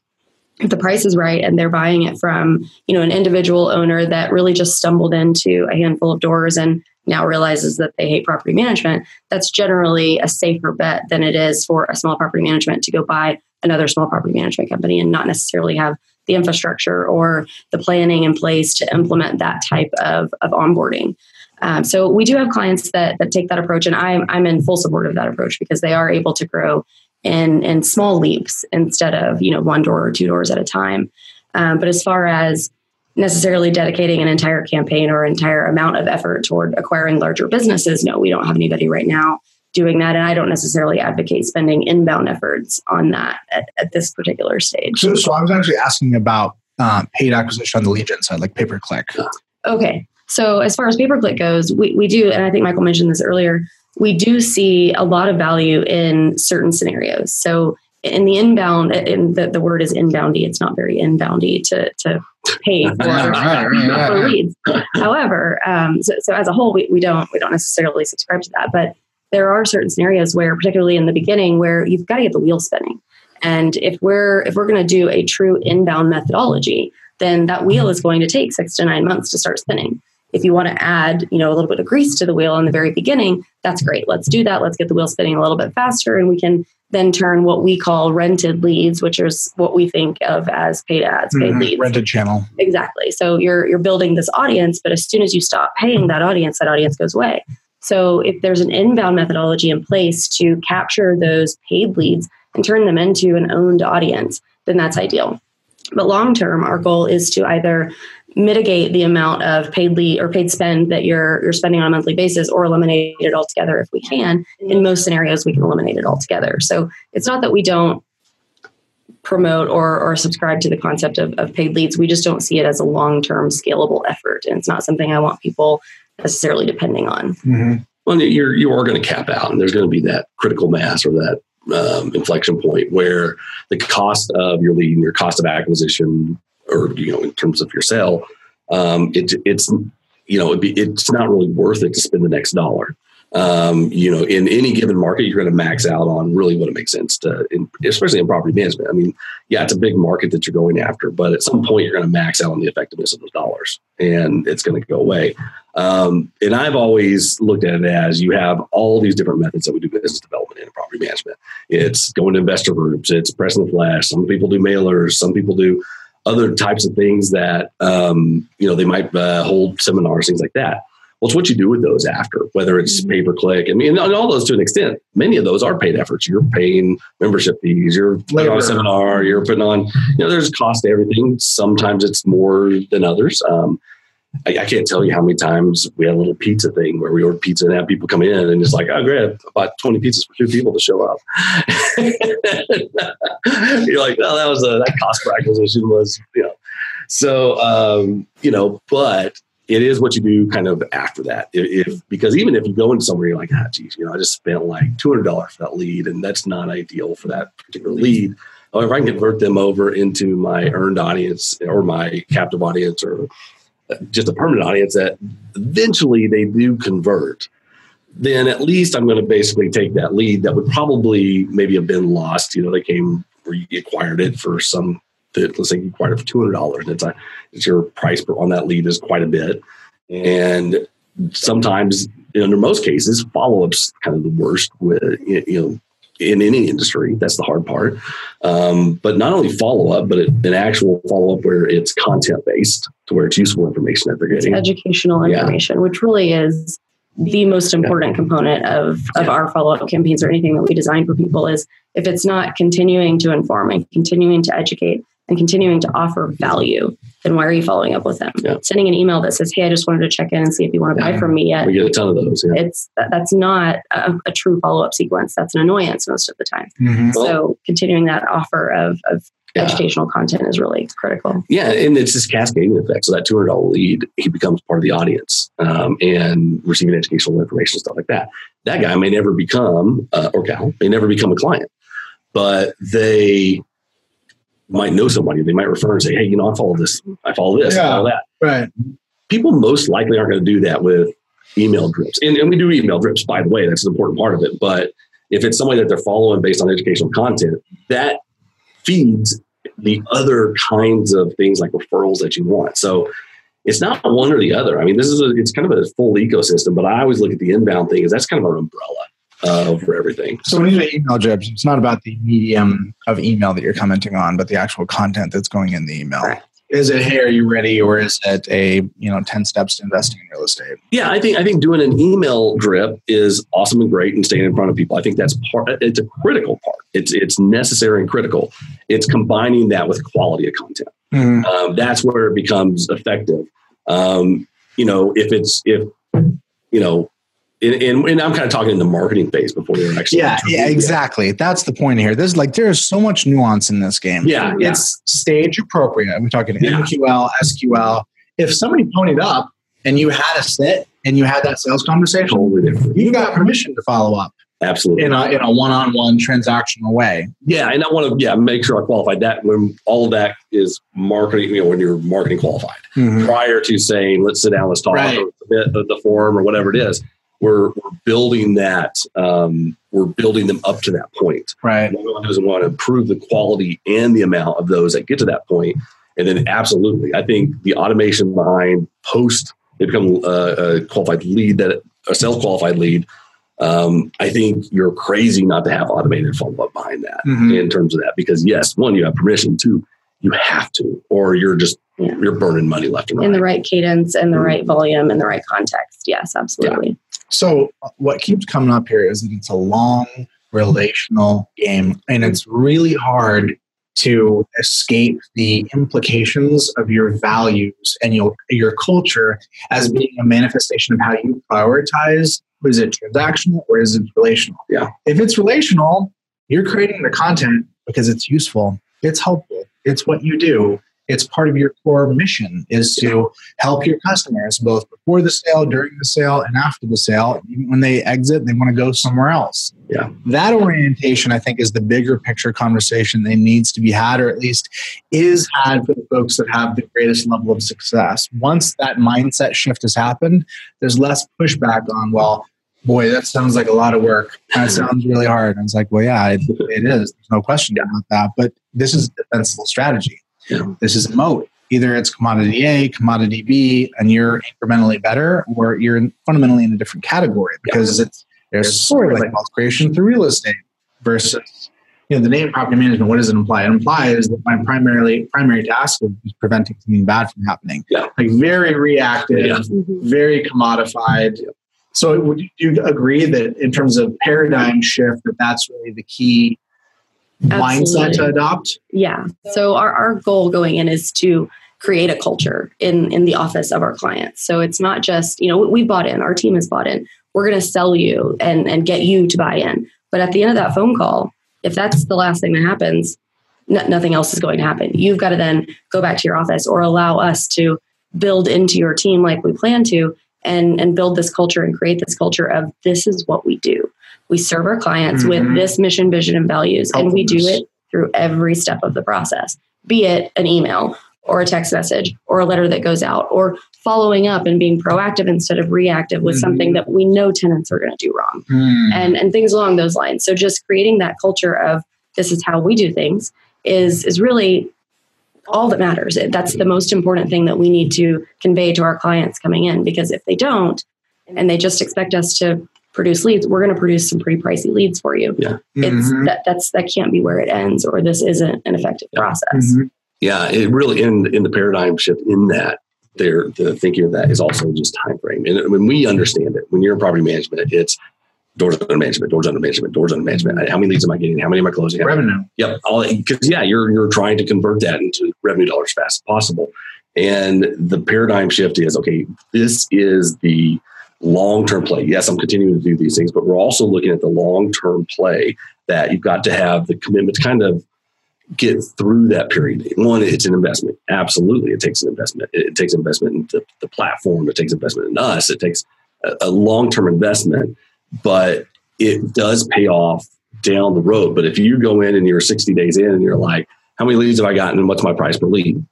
if the price is right and they're buying it from you know an individual owner that really just stumbled into a handful of doors and now realizes that they hate property management that's generally a safer bet than it is for a small property management to go buy another small property management company and not necessarily have the infrastructure or the planning in place to implement that type of, of onboarding. Um, so we do have clients that, that take that approach and I'm, I'm in full support of that approach because they are able to grow in, in small leaps instead of you know one door or two doors at a time. Um, but as far as necessarily dedicating an entire campaign or entire amount of effort toward acquiring larger businesses no we don't have anybody right now doing that and i don't necessarily advocate spending inbound efforts on that at, at this particular stage So, so I was actually asking about uh, paid acquisition on the lead gen side, like pay per click. Okay. So as far as pay per click goes, we, we do, and I think Michael mentioned this earlier, we do see a lot of value in certain scenarios. So in the inbound, in the, the word is inboundy, it's not very inboundy to, to pay for, Right, right, right, for leads. However, um, so, so as a whole, we, we don't we don't necessarily subscribe to that, but there are certain scenarios where, particularly in the beginning, where you've got to get the wheel spinning. And if we're if we're going to do a true inbound methodology, then that wheel is going to take six to nine months to start spinning. If you want to add, you know, a little bit of grease to the wheel in the very beginning, that's great. Let's do that. Let's get the wheel spinning a little bit faster, and we can then turn what we call rented leads, which is what we think of as paid ads, paid Mhm, leads. Rented channel. Exactly. So you're you're building this audience, but as soon as you stop paying that audience, that audience goes away. So if there's an inbound methodology in place to capture those paid leads and turn them into an owned audience, then that's ideal. But long term, our goal is to either mitigate the amount of paid lead or paid spend that you're you're spending on a monthly basis or eliminate it altogether if we can. In most scenarios, we can eliminate it altogether. So it's not that we don't promote or, or subscribe to the concept of, of paid leads. We just don't see it as a long term scalable effort. And it's not something I want people necessarily depending on. Mhm. Well, you're you are going to cap out, and there's going to be that critical mass or that um, inflection point where the cost of your lead and your cost of acquisition, or you know, in terms of your sale, um, it, it's you know be, it's not really worth it to spend the next dollar. Um, you know, in any given market, you're going to max out on really what it makes sense to, in, especially in property management. I mean, yeah, it's a big market that you're going after, but at some point, you're going to max out on the effectiveness of those dollars, and it's going to go away. Um, and I've always looked at it as you have all these different methods that we do business development in property management. It's going to investor groups, it's pressing the flash. Some people do mailers, some people do other types of things that um, you know they might uh, hold seminars, things like that. Well, it's what you do with those after, whether it's mm-hmm. pay per click. I mean, and all those to an extent, many of those are paid efforts. You're paying membership fees, you're putting on a seminar, you're putting on, you know, there's cost to everything. Sometimes it's more than others. Um, I, I, can't tell you how many times we had a little pizza thing where we ordered pizza and have people come in and it's like, oh, great, about 20 pizzas for two people to show up. You're like, oh, that was a, that cost per acquisition was, you know. So, um, you know, but it is what you do kind of after that. If, if because even if you go into somewhere, you're like, ah, geez, you know, I just spent like $200 for that lead and that's not ideal for that particular lead. However, I can convert them over into my earned audience or my captive audience or just a permanent audience that eventually they do convert, then at least I'm going to basically take that lead that would probably maybe have been lost. You know, they came or you acquired it for some. Let's say you acquired it for two hundred dollars, and it's a it's your price on that lead is quite a bit, and sometimes under most cases follow ups kind of the worst with you know in any industry. That's the hard part. Um, but not only follow up, but an actual follow up where it's content based to where it's useful information that they're getting. It's educational information, yeah. which really is the most important yeah. component of, of yeah. our follow-up campaigns or anything that we design for people is if it's not continuing to inform and continuing to educate and continuing to offer value, then why are you following up with them? Yeah. Sending an email that says, "Hey, I just wanted to check in and see if you want to yeah. buy from me yet." We get a ton of those. Yeah. It's that's not a, a true follow up sequence. That's an annoyance most of the time. Mm-hmm. So continuing that offer of of educational content is really critical. Yeah, and it's this cascading effect. So that two hundred dollar lead, he becomes part of the audience um, and receiving educational information stuff like that. That guy may never become uh, or gal may never become a client, but they might know somebody. They might refer and say, "Hey, you know, I follow this. I follow this. Yeah, I follow that." Right. People most likely aren't going to do that with email drips, and, and we do email drips. By the way, that's an important part of it. But if it's somebody that they're following based on educational content, that feeds the other kinds of things like referrals that you want. So it's not one or the other. I mean, this is a, it's kind of a full ecosystem. But I always look at the inbound thing as that's kind of our umbrella uh, for everything. So when you say email drips, it's not about the medium of email that you're commenting on, but the actual content that's going in the email. Correct. Is it hey, are you ready, or is it a you know ten steps to investing in real estate? Yeah, I think I think doing an email drip is awesome and great, and staying in front of people. I think that's part. It's a critical part. It's it's necessary and critical. It's combining that with quality of content. Mm-hmm. Um, that's where it becomes effective. Um, you know, if it's if you know and, and, and, I'm kind of talking in the marketing phase before they're actually. Yeah, yeah, exactly. That's the point here. There's like there's so much nuance in this game. Yeah, it's yeah. stage appropriate. We're talking yeah. MQL, SQL. If somebody ponied up and you had a sit and you had that sales conversation, totally you got permission to follow up. Absolutely. In a in a one on one transactional way. Yeah, and I want to yeah make sure I qualify that when all of that is marketing. You know, when you're marketing qualified mm-hmm. prior to saying let's sit down, let's talk right. about the, the form or whatever it is we're, we're building that um, we're building them up to that point right one doesn't want to improve the quality and the amount of those that get to that point and then absolutely i think the automation behind post they become a, a qualified lead that a self qualified lead um, I think you're crazy not to have automated follow up behind that mm-hmm. in terms of that because yes, one you have permission, two you have to, or you're just yeah. you're burning money left and right in the right cadence and the mm-hmm. right volume and the right context. Yes, absolutely. So uh, what keeps coming up here is that it's a long relational game and it's really hard to escape the implications of your values and your your culture as being a manifestation of how you prioritize is it transactional or is it relational? Yeah. If it's relational you're creating the content because it's useful it's helpful it's what you do it's part of your core mission is to help your customers both before the sale, during the sale, and after the sale. Even when they exit, they want to go somewhere else. Yeah. That orientation, I think, is the bigger picture conversation that needs to be had, or at least is had for the folks that have the greatest level of success. Once that mindset shift has happened, there's less pushback on, well, boy, that sounds like a lot of work. That sounds really hard. And it's like, well, yeah, it, it is. There's no question about that. But this is a defensible strategy. Yeah. This is a moat. Either it's commodity A, commodity B, and you're incrementally better, or you're in, fundamentally in a different category because it's there's sort of like wealth creation through real estate versus you know the name property management. What does it imply? It implies that my primarily primary task is preventing something bad from happening. Yeah. Like very reactive, Yeah. Mm-hmm. very commodified. So would you agree that in terms of paradigm shift, that that's really the key mindset to adopt? Yeah. So our, our goal going in is to create a culture in in the office of our clients. So it's not just, you know, we bought in, our team has bought in. We're going to sell you and and get you to buy in. But at the end of that phone call, if that's the last thing that happens, no, nothing else is going to happen. You've got to then go back to your office or allow us to build into your team like we plan to and and build this culture and create this culture of this is what we do. We serve our clients Mhm. with this mission, vision, and values, and we do it through every step of the process, be it an email or a text message or a letter that goes out or following up and being proactive instead of reactive with Mhm. something that we know tenants are going to do wrong Hmm. and and things along those lines so just creating that culture of this is how we do things is is really all that matters that's the most important thing that we need to convey to our clients coming in because if they don't and they just expect us to produce leads we're going to produce some pretty pricey leads for you Yeah. it's Mhm. that that's that can't be where it ends or this isn't an effective Yeah. process Mhm. Yeah, it really in in the paradigm shift in that there the thinking of that is also just time frame. And when we understand it, when you're in property management, it's doors under management, doors under management, doors under management. How many leads am I getting? How many am I closing? How many- Revenue. Yep. All because yeah, you're you're trying to convert that into revenue dollars as fast as possible. And the paradigm shift is okay, this is the long term play. Yes, I'm continuing to do these things, but we're also looking at the long term play that you've got to have the commitment to kind of get through that period. One, it's an investment. Absolutely. It takes an investment. It, takes investment into the platform. It takes investment in us. It takes a, a long term investment, but it does pay off down the road. But if you go in and you're 60 days in and you're like, how many leads have I gotten and what's my price per lead?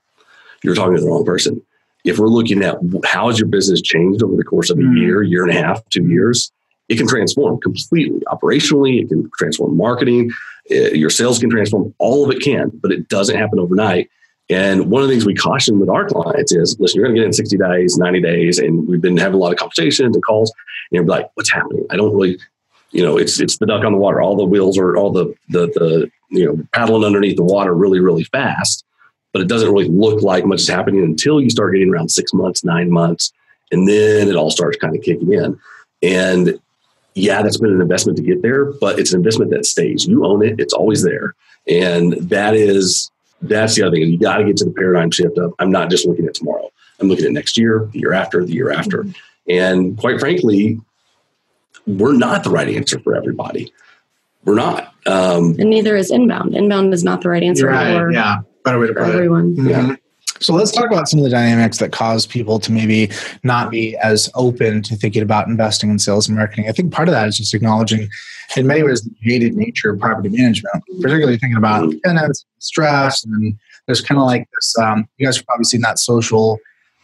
You're talking to the wrong person. If we're looking at how has your business changed over the course of a Mm. year, year and a half, two years, it can transform completely operationally. It can transform marketing. Uh, your sales can transform. All of it can, but it doesn't happen overnight. And one of the things we caution with our clients is, listen, you're going to get in 60 days, 90 days, and we've been having a lot of conversations and calls. And you're like, what's happening? I don't really, you know, it's it's the duck on the water. All the wheels are all the the the you know paddling underneath the water really really fast, but it doesn't really look like much is happening until you start getting around six months, nine months, and then it all starts kind of kicking in. And yeah, that's been an investment to get there, but it's an investment that stays. You own it; it's always there, and that is that's the other thing. You got to get to the paradigm shift of I'm not just looking at tomorrow. I'm looking at next year, the year after, the year after, and quite frankly, we're not the right answer for everybody. We're not. Um, and neither is inbound inbound is not the right answer You're right. for, Yeah. Better way to for put it. everyone Mhm. So let's talk about some of the dynamics that cause people to maybe not be as open to thinking about investing in sales and marketing. I think part of that is just acknowledging, in many ways, the jaded nature of property management, particularly thinking about tenants, stress, and there's kind of like this. Um, you guys have probably seen that social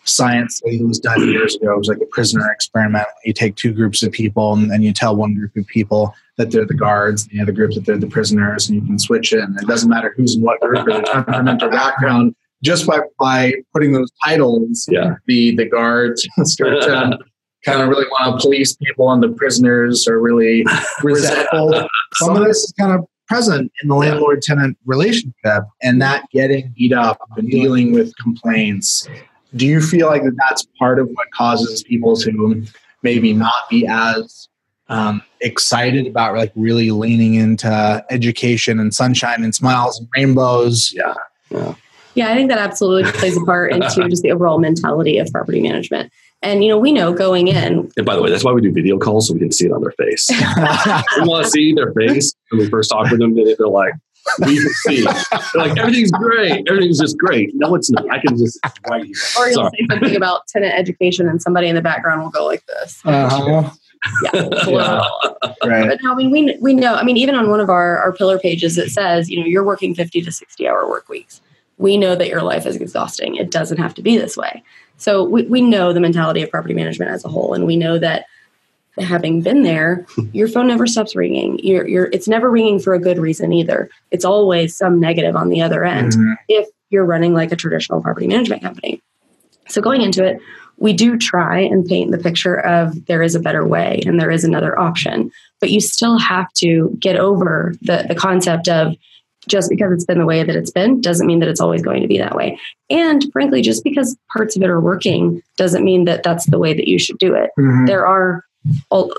science study that was done years ago. It was like a prisoner experiment. You take two groups of people and, and you tell one group of people that they're the guards, and the other group that they're the prisoners, and you can switch it. And it doesn't matter who's in what group or their temperament or background just by, by putting those titles, Yeah. the the guards start to kind of really want to police people, and the prisoners are really resentful. Some of this is kind of present in the landlord tenant relationship, and that getting beat up and dealing with complaints. Do you feel like that that's part of what causes people to maybe not be as um, excited about like really leaning into education and sunshine and smiles and rainbows? yeah. Yeah, Yeah, I think that absolutely plays a part into just the overall mentality of property management. And you know, we know going in, And by the way, that's why we do video calls so we can see it on their face. we want to see their face when we first talk with them. That they're like, we can see. Like everything's great. Everything's just great. No, it's not. I can just write you. Or you'll Sorry. say something about tenant education, and somebody in the background will go like this. Uh-huh. Yeah, it's a little- Right. But no, I mean, we, we know, I mean, even on one of our, our pillar pages, it says, you know, you're working 50 to 60 hour work weeks. We know that your life is exhausting. It doesn't have to be this way. So we, we know the mentality of property management as a whole. And we know that having been there, your phone never stops ringing. You're, you're, it's never ringing for a good reason either. It's always some negative on the other end Mhm. if you're running like a traditional property management company. So going into it, we do try and paint the picture of there is a better way and there is another option, but you still have to get over the, the concept of just because it's been the way that it's been doesn't mean that it's always going to be that way. And frankly, just because parts of it are working doesn't mean that that's the way that you should do it. Mhm. There are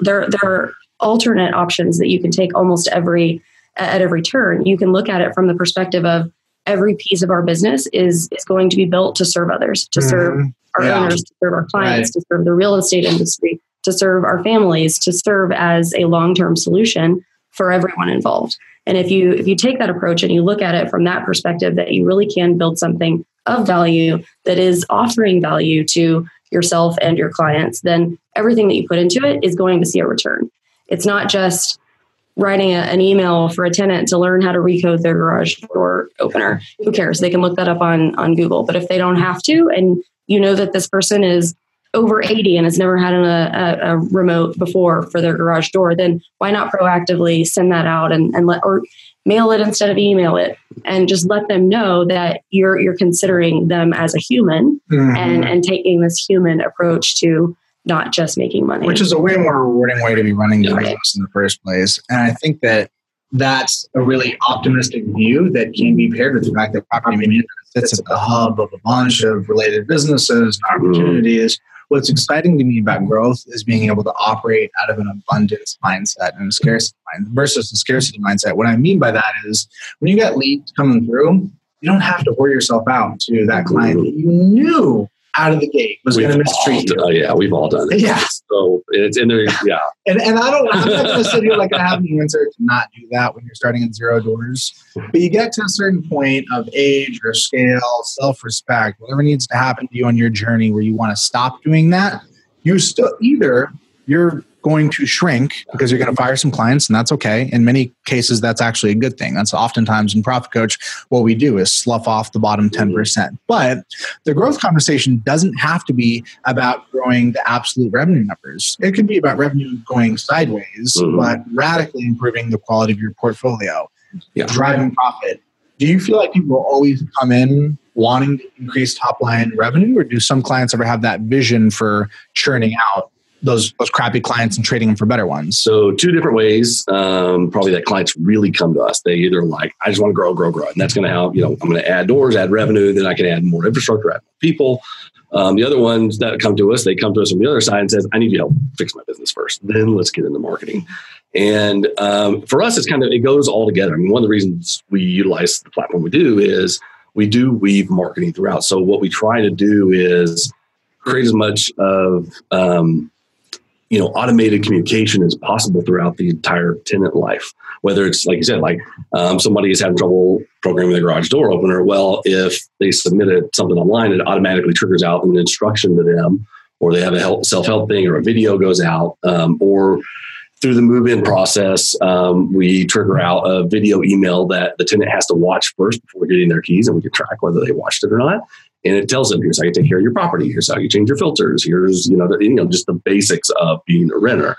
there there are alternate options that you can take almost every at every turn. You can look at it from the perspective of every piece of our business is is going to be built to serve others, to serve Mhm. our Yeah. owners, to serve our clients, to serve the real estate industry, to serve our families, to serve as a long-term solution for everyone involved. And if you if you take that approach and you look at it from that perspective that you really can build something of value that is offering value to yourself and your clients, then everything that you put into it is going to see a return. It's not just writing a, an email for a tenant to learn how to recode their garage door opener. Who cares? They can look that up on on Google. But if they don't have to, and you know that this person is over 80 and has never had an, a, a remote before for their garage door, then why not proactively send that out and, and let or mail it instead of email it and just let them know that you're you're considering them as a human Mhm. and and taking this human approach to not just making money. which is a way more rewarding way to be running your Right. business in the first place. And I think that that's a really optimistic view that can be paired with the fact that property management sits at the hub of a bunch of related businesses and mm-hmm. opportunities. What's exciting to me about growth is being able to operate out of an abundance mindset and a scarcity mind versus a scarcity mindset. What I mean by that is when you got leads coming through, you don't have to whore yourself out to that client that you knew out of the gate was going to mistreat you. uh, yeah, we've all done it. Yeah. So it's in there. Yeah. And, and I don't, I'm not going to sit here like I have the answer to not do that when you're starting at zero doors. But you get to a certain point of age or scale, self respect, whatever needs to happen to you on your journey where you want to stop doing that. You still either you're going to shrink because you're going to fire some clients, and that's okay. In many cases, that's actually a good thing. That's oftentimes in Profit Coach, what we do is slough off the bottom 10%. But the growth conversation doesn't have to be about growing the absolute revenue numbers. It could be about revenue going sideways, Mhm. but radically improving the quality of your portfolio, Yeah. driving profit. Do you feel like people always come in wanting to increase top line revenue, or do some clients ever have that vision for churning out those those crappy clients and trading them for better ones? So two different ways, um, probably that clients really come to us. They either like, I just want to grow, grow, grow, and that's going to help. You know, I'm going to add doors, add revenue, then I can add more infrastructure, add more people. Um, the other ones that come to us, they come to us from the other side and says, I need your help fix my business first. Then let's get into marketing. And um, for us, it's kind of it goes all together. I mean, one of the reasons we utilize the platform we do is we do weave marketing throughout. So what we try to do is create as much of um, you know automated communication as possible throughout the entire tenant life. Whether it's like you said like um, somebody is having trouble programming the garage door opener well if they submitted something online it automatically triggers out an instruction to them or they have a help, self-help thing or a video goes out um, or through the move-in process um, we trigger out a video email that the tenant has to watch first before getting their keys and we can track whether they watched it or not and it tells them here's how you take care of your property. Here's how you change your filters. Here's you know the, you know just the basics of being a renter.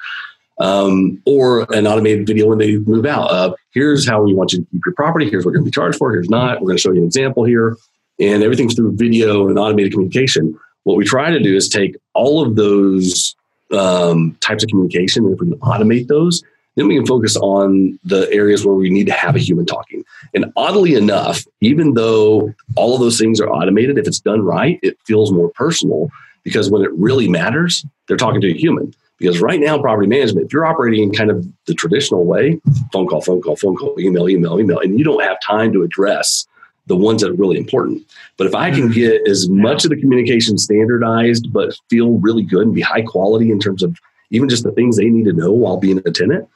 Um, or an automated video when they move out of here's how we want you to keep your property. Here's what you're going to be charged for. Here's not. We're going to show you an example here. And everything's through video and automated communication. What we try to do is take all of those um, types of communication and if we can automate those then we can focus on the areas where we need to have a human talking and oddly enough, even though all of those things are automated, if it's done right, it feels more personal because when it really matters, they're talking to a human. Because right now, property management, if you're operating in kind of the traditional way, phone call, phone call, phone call, email, email, email, and you don't have time to address the ones that are really important. But if I can mm. get as much of the communication standardized, but feel really good and be high quality in terms of even just the things they need to know while being a tenant,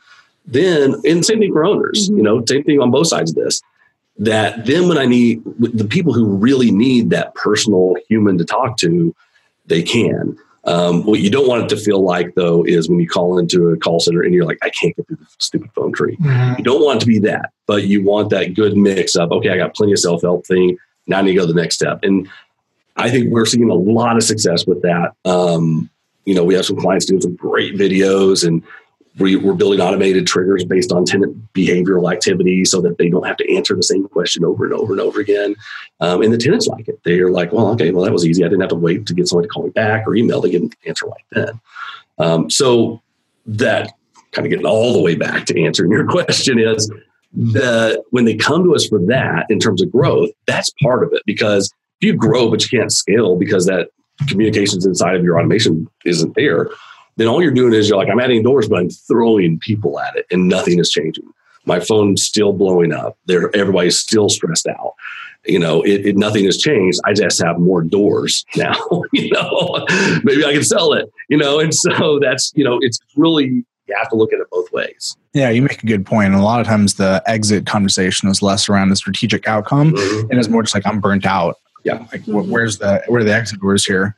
then and same thing for owners, Mhm. you know, same thing on both sides of this. that then when I need the people who really need that personal human to talk to, they can. Um, what you don't want it to feel like, though, is when you call into a call center and you're like, I can't get through the stupid phone tree. Mm-hmm. You don't want it to be that, but you want that good mix of, okay, I got plenty of self help thing. Now I need to go to the next step. And I think we're seeing a lot of success with that. Um, you know, we have some clients doing some great videos and we, are building automated triggers based on tenant behavioral activity so that they don't have to answer the same question over and over and over again. Um, and the tenants like it. They're like, well, okay, well, that was easy. I didn't have to wait to get somebody to call me back or email to get an answer like that. Um, so that kind of getting all the way back to answering your question is that when they come to us for that in terms of growth, that's part of it because if you grow but you can't scale because that communications inside of your automation isn't there, then all you're doing is you're like, I'm adding doors, but I'm throwing people at it and nothing is changing. My phone's still blowing up. There, everybody's still stressed out. You know, it, it, nothing has changed. I just have more doors now. you know, maybe I can sell it. You know, and so that's you know, it's really you have to look at it both ways. Yeah, you make a good point. And a lot of times the exit conversation is less around the strategic outcome mm-hmm. and it's more just like I'm burnt out. Yeah. Like where's the where are the exit doors here?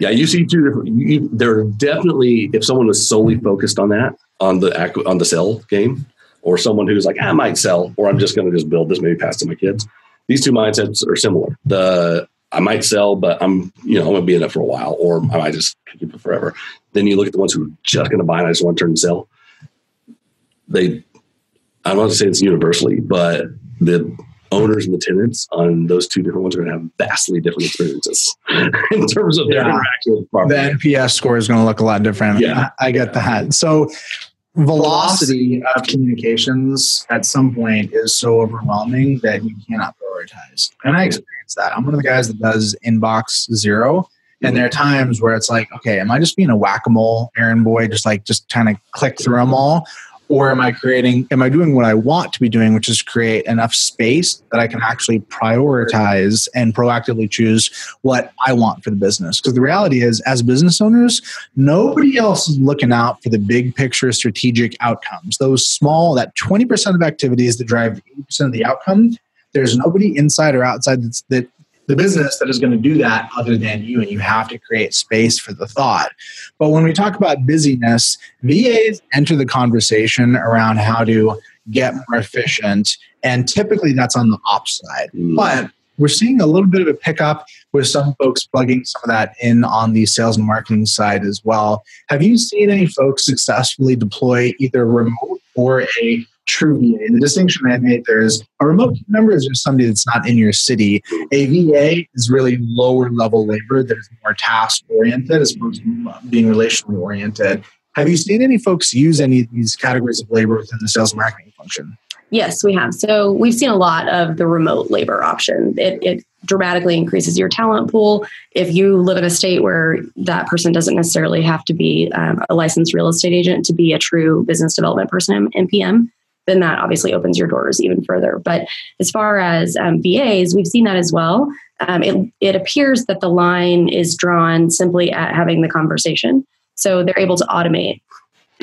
Yeah, you see two different. You, there are definitely if someone was solely focused on that on the on the sell game, or someone who's like I might sell, or I'm just going to just build this maybe pass to my kids. These two mindsets are similar. The I might sell, but I'm you know I'm going to be in it for a while, or I might just keep it forever. Then you look at the ones who are just going to buy and I just want to turn and sell. They, I don't want to say it's universally, but the owners and the tenants on those two different ones are going to have vastly different experiences in terms of their yeah. interaction with the property. The NPS score is going to look a lot different. Yeah, I, I get that. So velocity of communications at some point is so overwhelming that you cannot prioritize. And I experience that. I'm one of the guys that does inbox zero. And there are times where it's like, okay, am I just being a whack a mole errand boy, just like just kind of click through them all? Or am i creating am i doing what i want to be doing which is create enough space that i can actually prioritize and proactively choose what i want for the business? Because the reality is as business owners nobody else is looking out for the big picture strategic outcomes. Those small that 20% of activities that drive 80% of the outcome there's nobody inside or outside that the business that is going to do that other than you, and you have to create space for the thought. But when we talk about busyness, VAs enter the conversation around how to get more efficient, and typically that's on the ops side. Mm. But we're seeing a little bit of a pickup with some folks plugging some of that in on the sales and marketing side as well. Have you seen any folks successfully deploy either remote or a true VA. The distinction I made there is a remote member is just somebody that's not in your city. A VA is really lower level labor that is more task oriented as opposed to being relationally oriented. Have you seen any folks use any of these categories of labor within the sales marketing function? Yes, we have. So we've seen a lot of the remote labor option. It, it, dramatically increases your talent pool. If you live in a state where that person doesn't necessarily have to be um, a licensed real estate agent to be a true business development person in PM, then that obviously opens your doors even further. But as far as um, VAs, we've seen that as well. Um, it, it appears that the line is drawn simply at having the conversation. So they're able to automate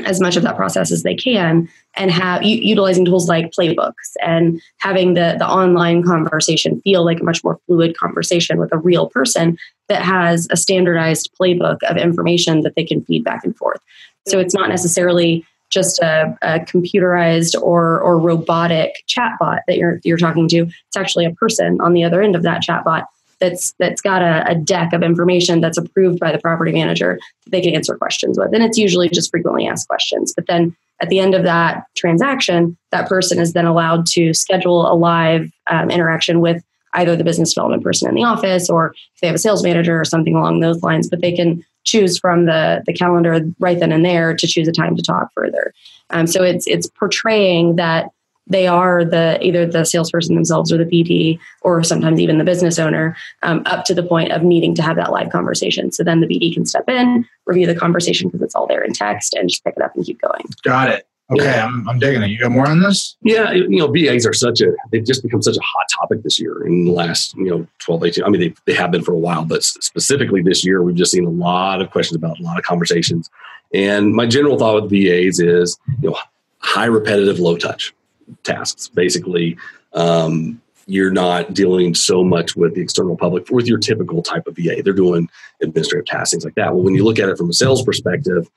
as much of that process as they can and have u- utilizing tools like playbooks and having the, the online conversation feel like a much more fluid conversation with a real person that has a standardized playbook of information that they can feed back and forth. So it's not necessarily just a, a, computerized or or robotic chatbot that you're you're talking to. It's actually a person on the other end of that chatbot that's that's got a, a, deck of information that's approved by the property manager that they can answer questions with. And it's usually just frequently asked questions. But then at the end of that transaction, that person is then allowed to schedule a live um, interaction with either the business development person in the office or if they have a sales manager or something along those lines. But they can choose from the the calendar right then and there to choose a time to talk further. Um, so it's it's portraying that they are the either the salesperson themselves or the BD or sometimes even the business owner um, up to the point of needing to have that live conversation. So then the BD can step in, review the conversation because it's all there in text, and just pick it up and keep going. Got it. Okay, yeah. I'm, I'm digging it. You got more on this? Yeah, you know, VAs are such a, they've just become such a hot topic this year in the last, you know, 12, 18. I mean, they, they have been for a while, but specifically this year, we've just seen a lot of questions about a lot of conversations. And my general thought with VAs is, you know, high repetitive, low touch tasks. Basically, um, you're not dealing so much with the external public with your typical type of VA. They're doing administrative tasks, things like that. Well, when you look at it from a sales perspective,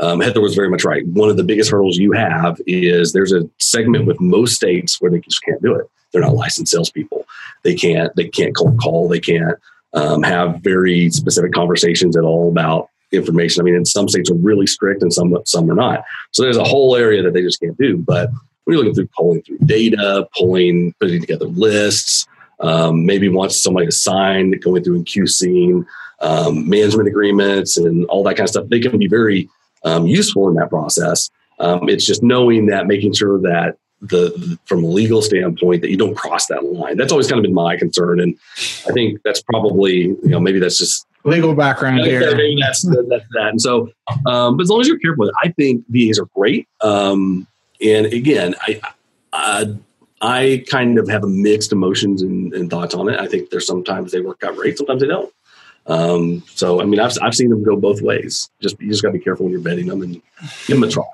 um, Heather was very much right. One of the biggest hurdles you have is there's a segment with most states where they just can't do it. They're not licensed salespeople. They can't. They can't cold call. They can't um, have very specific conversations at all about information. I mean, in some states are really strict, and some some are not. So there's a whole area that they just can't do. But when you're looking through pulling through data, pulling, putting together lists, um, maybe wants somebody to sign, going through and QCing um, management agreements and all that kind of stuff. They can be very um, useful in that process. Um, it's just knowing that, making sure that the, from a legal standpoint that you don't cross that line. That's always kind of been my concern, and I think that's probably you know maybe that's just legal background here. Maybe that's, that's that. And so, um, but as long as you're careful with it, I think VAs are great. Um, and again, I, I, I kind of have a mixed emotions and, and, thoughts on it. I think there's sometimes they work out great, sometimes they don't. Um, so, I mean, I've, I've seen them go both ways. Just you just got to be careful when you're betting them and give them a try.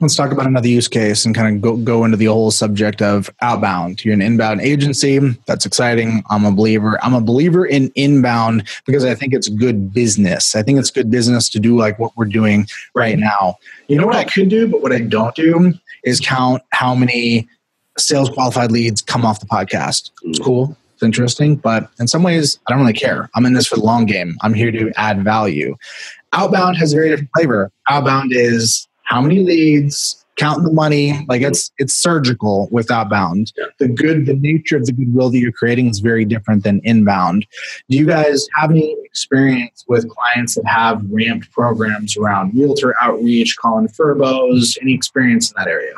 Let's talk about another use case and kind of go, go into the whole subject of outbound. You're an inbound agency. That's exciting. I'm a believer. I'm a believer in inbound because I think it's good business. I think it's good business to do like what we're doing right now. You know what I could do, but what I don't do is count how many sales qualified leads come off the podcast. It's cool. It's interesting, but in some ways, I don't really care. I'm in this for the long game. I'm here to add value. Outbound has a very different flavor. Outbound is how many leads, counting the money. Like it's it's surgical with outbound. The good, the nature of the goodwill that you're creating is very different than inbound. Do you guys have any experience with clients that have ramped programs around realtor outreach, calling FRBOs? Any experience in that area?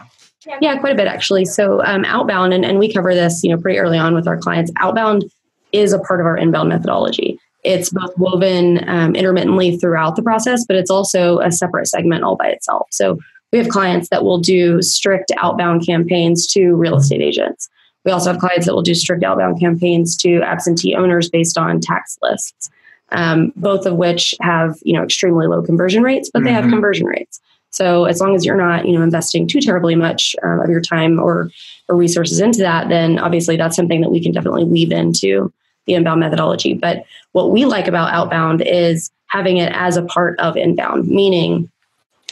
Yeah, quite a bit actually. So um, outbound, and, and we cover this, you know, pretty early on with our clients. Outbound is a part of our inbound methodology. It's both woven um, intermittently throughout the process, but it's also a separate segment all by itself. So we have clients that will do strict outbound campaigns to real estate agents. We also have clients that will do strict outbound campaigns to absentee owners based on tax lists, um, both of which have you know extremely low conversion rates, but they have mm-hmm. conversion rates. So as long as you're not you know investing too terribly much uh, of your time or or resources into that, then obviously that's something that we can definitely weave into the inbound methodology. But what we like about outbound is having it as a part of inbound, meaning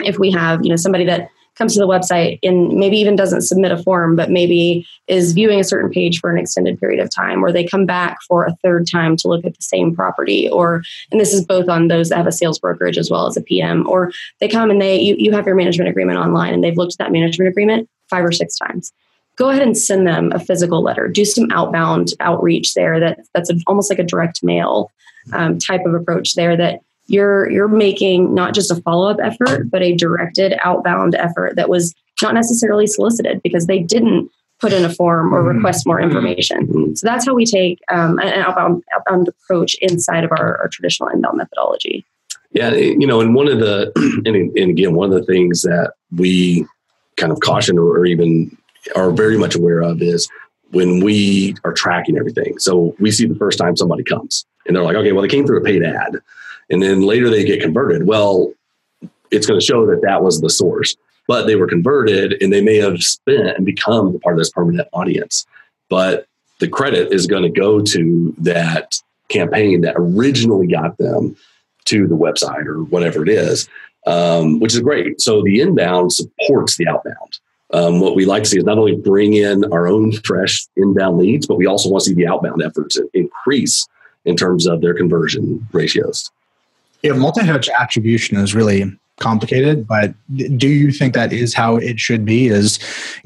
if we have, you know, somebody that comes to the website and maybe even doesn't submit a form, but maybe is viewing a certain page for an extended period of time, or they come back for a third time to look at the same property, or and this is both on those that have a sales brokerage as well as a PM, or they come and they you, you have your management agreement online and they've looked at that management agreement five or six times go ahead and send them a physical letter. Do some outbound outreach there. That that's a, almost like a direct mail um, type of approach there. That you're you're making not just a follow up effort, but a directed outbound effort that was not necessarily solicited because they didn't put in a form or mm-hmm. request more information. Mm-hmm. So that's how we take um, an outbound, outbound approach inside of our, our traditional inbound methodology. Yeah, you know, and one of the, and, and again, one of the things that we kind of caution or even are very much aware of is when we are tracking everything. So we see the first time somebody comes and they're like, okay, well, they came through a paid ad. And then later they get converted. Well, it's going to show that that was the source, but they were converted and they may have spent and become part of this permanent audience. But the credit is going to go to that campaign that originally got them to the website or whatever it is, um, which is great. So the inbound supports the outbound. Um, what we like to see is not only bring in our own fresh inbound leads, but we also want to see the outbound efforts increase in terms of their conversion ratios. Yeah, multi-touch attribution is really complicated, but do you think that is how it should be? Is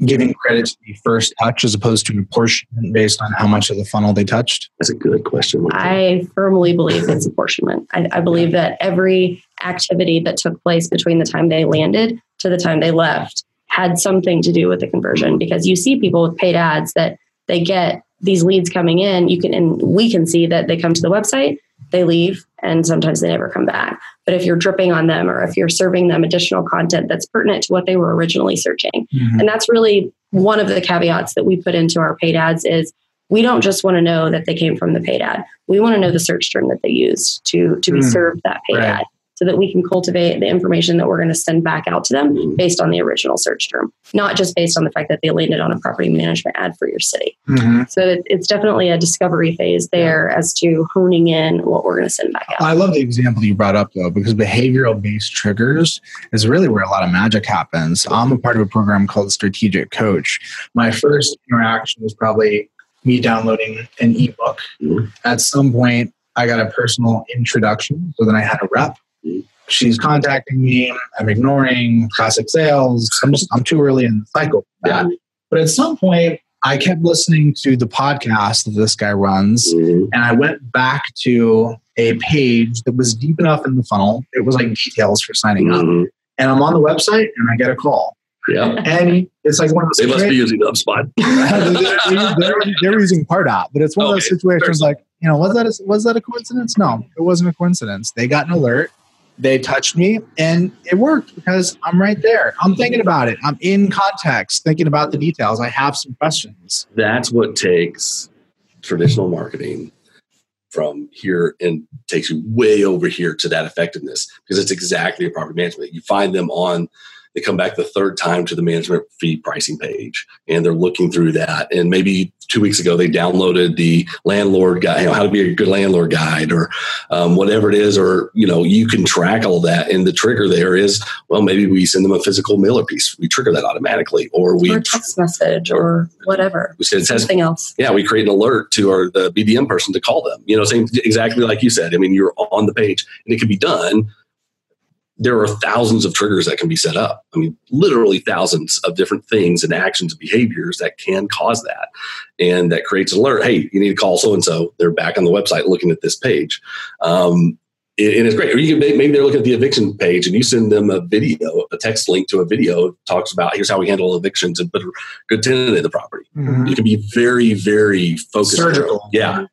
giving credit to the first touch as opposed to apportionment based on how much of the funnel they touched? That's a good question. I firmly believe it's apportionment. I, I believe that every activity that took place between the time they landed to the time they left had something to do with the conversion because you see people with paid ads that they get these leads coming in you can and we can see that they come to the website they leave and sometimes they never come back but if you're dripping on them or if you're serving them additional content that's pertinent to what they were originally searching mm-hmm. and that's really one of the caveats that we put into our paid ads is we don't just want to know that they came from the paid ad we want to know the search term that they used to to be mm. served that paid right. ad so that we can cultivate the information that we're going to send back out to them Mhm. based on the original search term, not just based on the fact that they landed on a property management ad for your city. Mhm. So it, it's definitely a discovery phase there as to honing in what we're going to send back out. I love the example you brought up though, because behavioral based triggers is really where a lot of magic happens. I'm a part of a program called Strategic Coach. My first interaction was probably me downloading an ebook. Mhm. At some point, I got a personal introduction, so then I had a rep. She's contacting me. I'm ignoring classic sales. I'm just I'm too early in the cycle for that. But at some point, I kept listening to the podcast that this guy runs, Mhm. and I went back to a page that was deep enough in the funnel. It was like details for signing up. Mhm. And I'm on the website and I get a call. Yeah. And it's like one of those. They must be using HubSpot. they're, they're, they're using Pardot, but it's one of those situations fair like, you know, was that a, was that a coincidence? No, it wasn't a coincidence. They got an alert. They touched me and it worked because I'm right there. I'm thinking about it. I'm in context, thinking about the details. I have some questions. That's what takes traditional marketing from here and takes you way over here to that effectiveness because it's exactly a property management. You find them on, they come back the third time to the management fee pricing page and they're looking through that. And maybe two weeks ago they downloaded the landlord guide, you know, how to be a good landlord guide or um, whatever it is, or, you know, you can track all that. And the trigger there is, well, maybe we send them a physical mailer piece. We trigger that automatically. Or we, or text message or whatever. we said, says Something else. yeah, we create an alert to our the BDM person to call them. You know, same exactly like you said. I mean, you're on the page and it can be done. There are thousands of triggers that can be set up. I mean, literally thousands of different things and actions and behaviors that can cause that. And that creates an alert. Hey, you need to call so and so. They're back on the website looking at this page. Um, and it's great. Or you can maybe they're looking at the eviction page and you send them a video, a text link to a video that talks about here's how we handle evictions and put a good tenant in the property you can be very very focused Surgical. yeah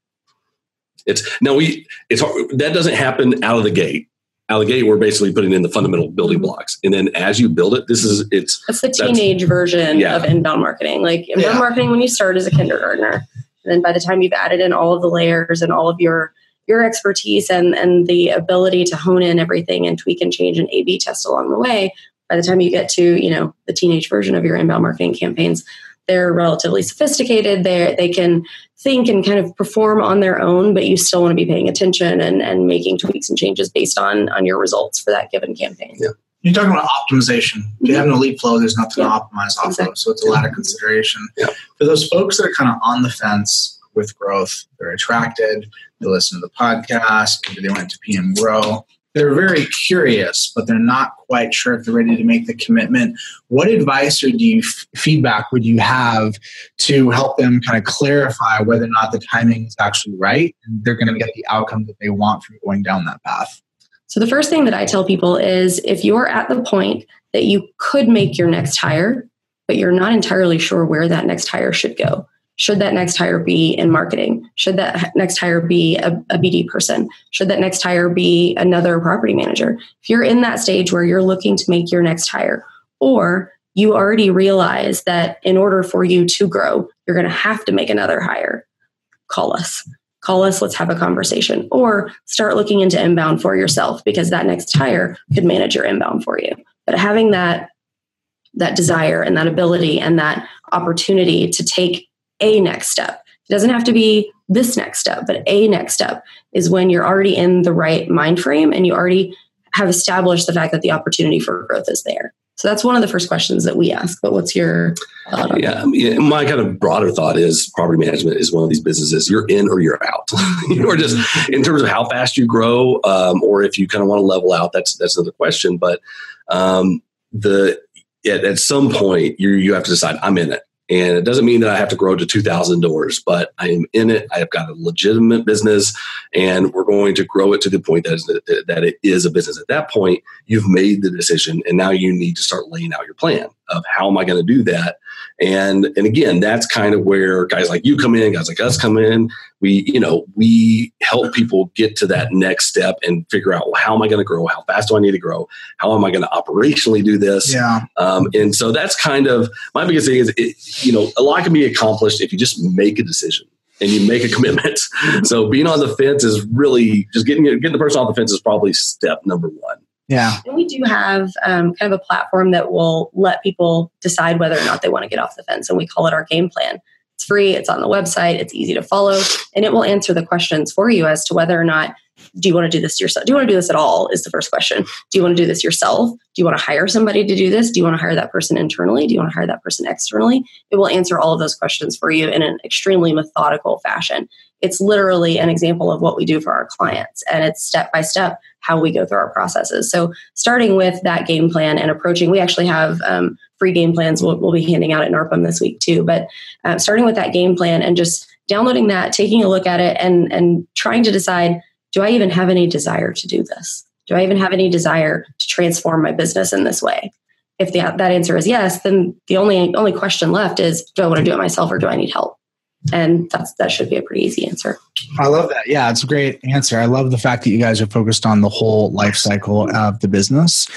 it's no we it's hard, that doesn't happen out of the gate out of the gate we're basically putting in the fundamental building mm-hmm. blocks and then as you build it this is it's That's the That's- teenage version yeah. of inbound marketing. Like inbound Yeah. marketing when you start as a kindergartner. And then by the time you've added in all of the layers and all of your your expertise and and the ability to hone in everything and tweak and change and A B test along the way, by the time you get to, you know, the teenage version of your inbound marketing campaigns, they're relatively sophisticated. They they can think and kind of perform on their own, but you still want to be paying attention and, and making tweaks and changes based on on your results for that given campaign. Yeah. You're talking about optimization. If you mm-hmm. have an elite flow, there's nothing Yeah. to optimize off Exactly. of. So it's a lot of consideration. Yeah. For those folks that are kind of on the fence with growth, they're attracted, they listen to the podcast, maybe they went to PM Grow. They're very curious, but they're not quite sure if they're ready to make the commitment. What advice or do you f- feedback would you have to help them kind of clarify whether or not the timing is actually right and they're going to get the outcome that they want from going down that path? So the first thing that I tell people is if you're at the point that you could make your next hire, but you're not entirely sure where that next hire should go. Should that next hire be in marketing? Should that next hire be a, a BD person? Should that next hire be another property manager? If you're in that stage where you're looking to make your next hire, or you already realize that in order for you to grow, you're going to have to make another hire, call us call us let's have a conversation or start looking into inbound for yourself because that next hire could manage your inbound for you but having that that desire and that ability and that opportunity to take a next step. It doesn't have to be this next step but a next step is when you're already in the right mind frame and you already have established the fact that the opportunity for growth is there. So that's one of the first questions that we ask but what's your thought on yeah, I mean, my kind of broader thought is property management is one of these businesses you're in or you're out. Or just in terms of how fast you grow um, or if you kind of want to level out that's that's another question but um, the at, at some point you you have to decide i'm in it and it doesn't mean that i have to grow to 2000 doors but i am in it. I have got a legitimate business and we're going to grow it to the point that, is, that it is a business. At that point you've made the decision and now you need to start laying out your plan of how am i going to do that and and again that's kind of where guys like you come in guys like us come in. We you know we help people get to that next step and figure out well how am i going to grow? How fast do i need to grow? How am i going to operationally do this? Yeah. um, and so that's kind of my biggest thing is it, you know a lot can be accomplished if you just make a decision and you make a commitment. So being on the fence is really just getting getting the person off the fence is probably step number one Yeah. And we do have um, kind of a platform that will let people decide whether or not they want to get off the fence. And we call it our game plan. It's free, it's on the website, it's easy to follow, and it will answer the questions for you as to whether or not do you want to do this yourself? Do you want to do this at all? Is the first question. Do you want to do this yourself? Do you want to hire somebody to do this? Do you want to hire that person internally? Do you want to hire that person externally? It will answer all of those questions for you in an extremely methodical fashion. It's literally an example of what we do for our clients, and it's step by step how we go through our processes. So, starting with that game plan and approaching, we actually have um, free game plans we'll, we'll, be handing out at NARPM this week too. But uh, starting with that game plan and just downloading that, taking a look at it, and and trying to decide do I even have any desire to do this? Do I even have any desire to transform my business in this way? If the, that answer is yes, then the only only question left is do I want to do it myself or do I need help? And that's that should be a pretty easy answer. I love that. Yeah, it's a great answer. I love the fact that you guys are focused on the whole life cycle of the business.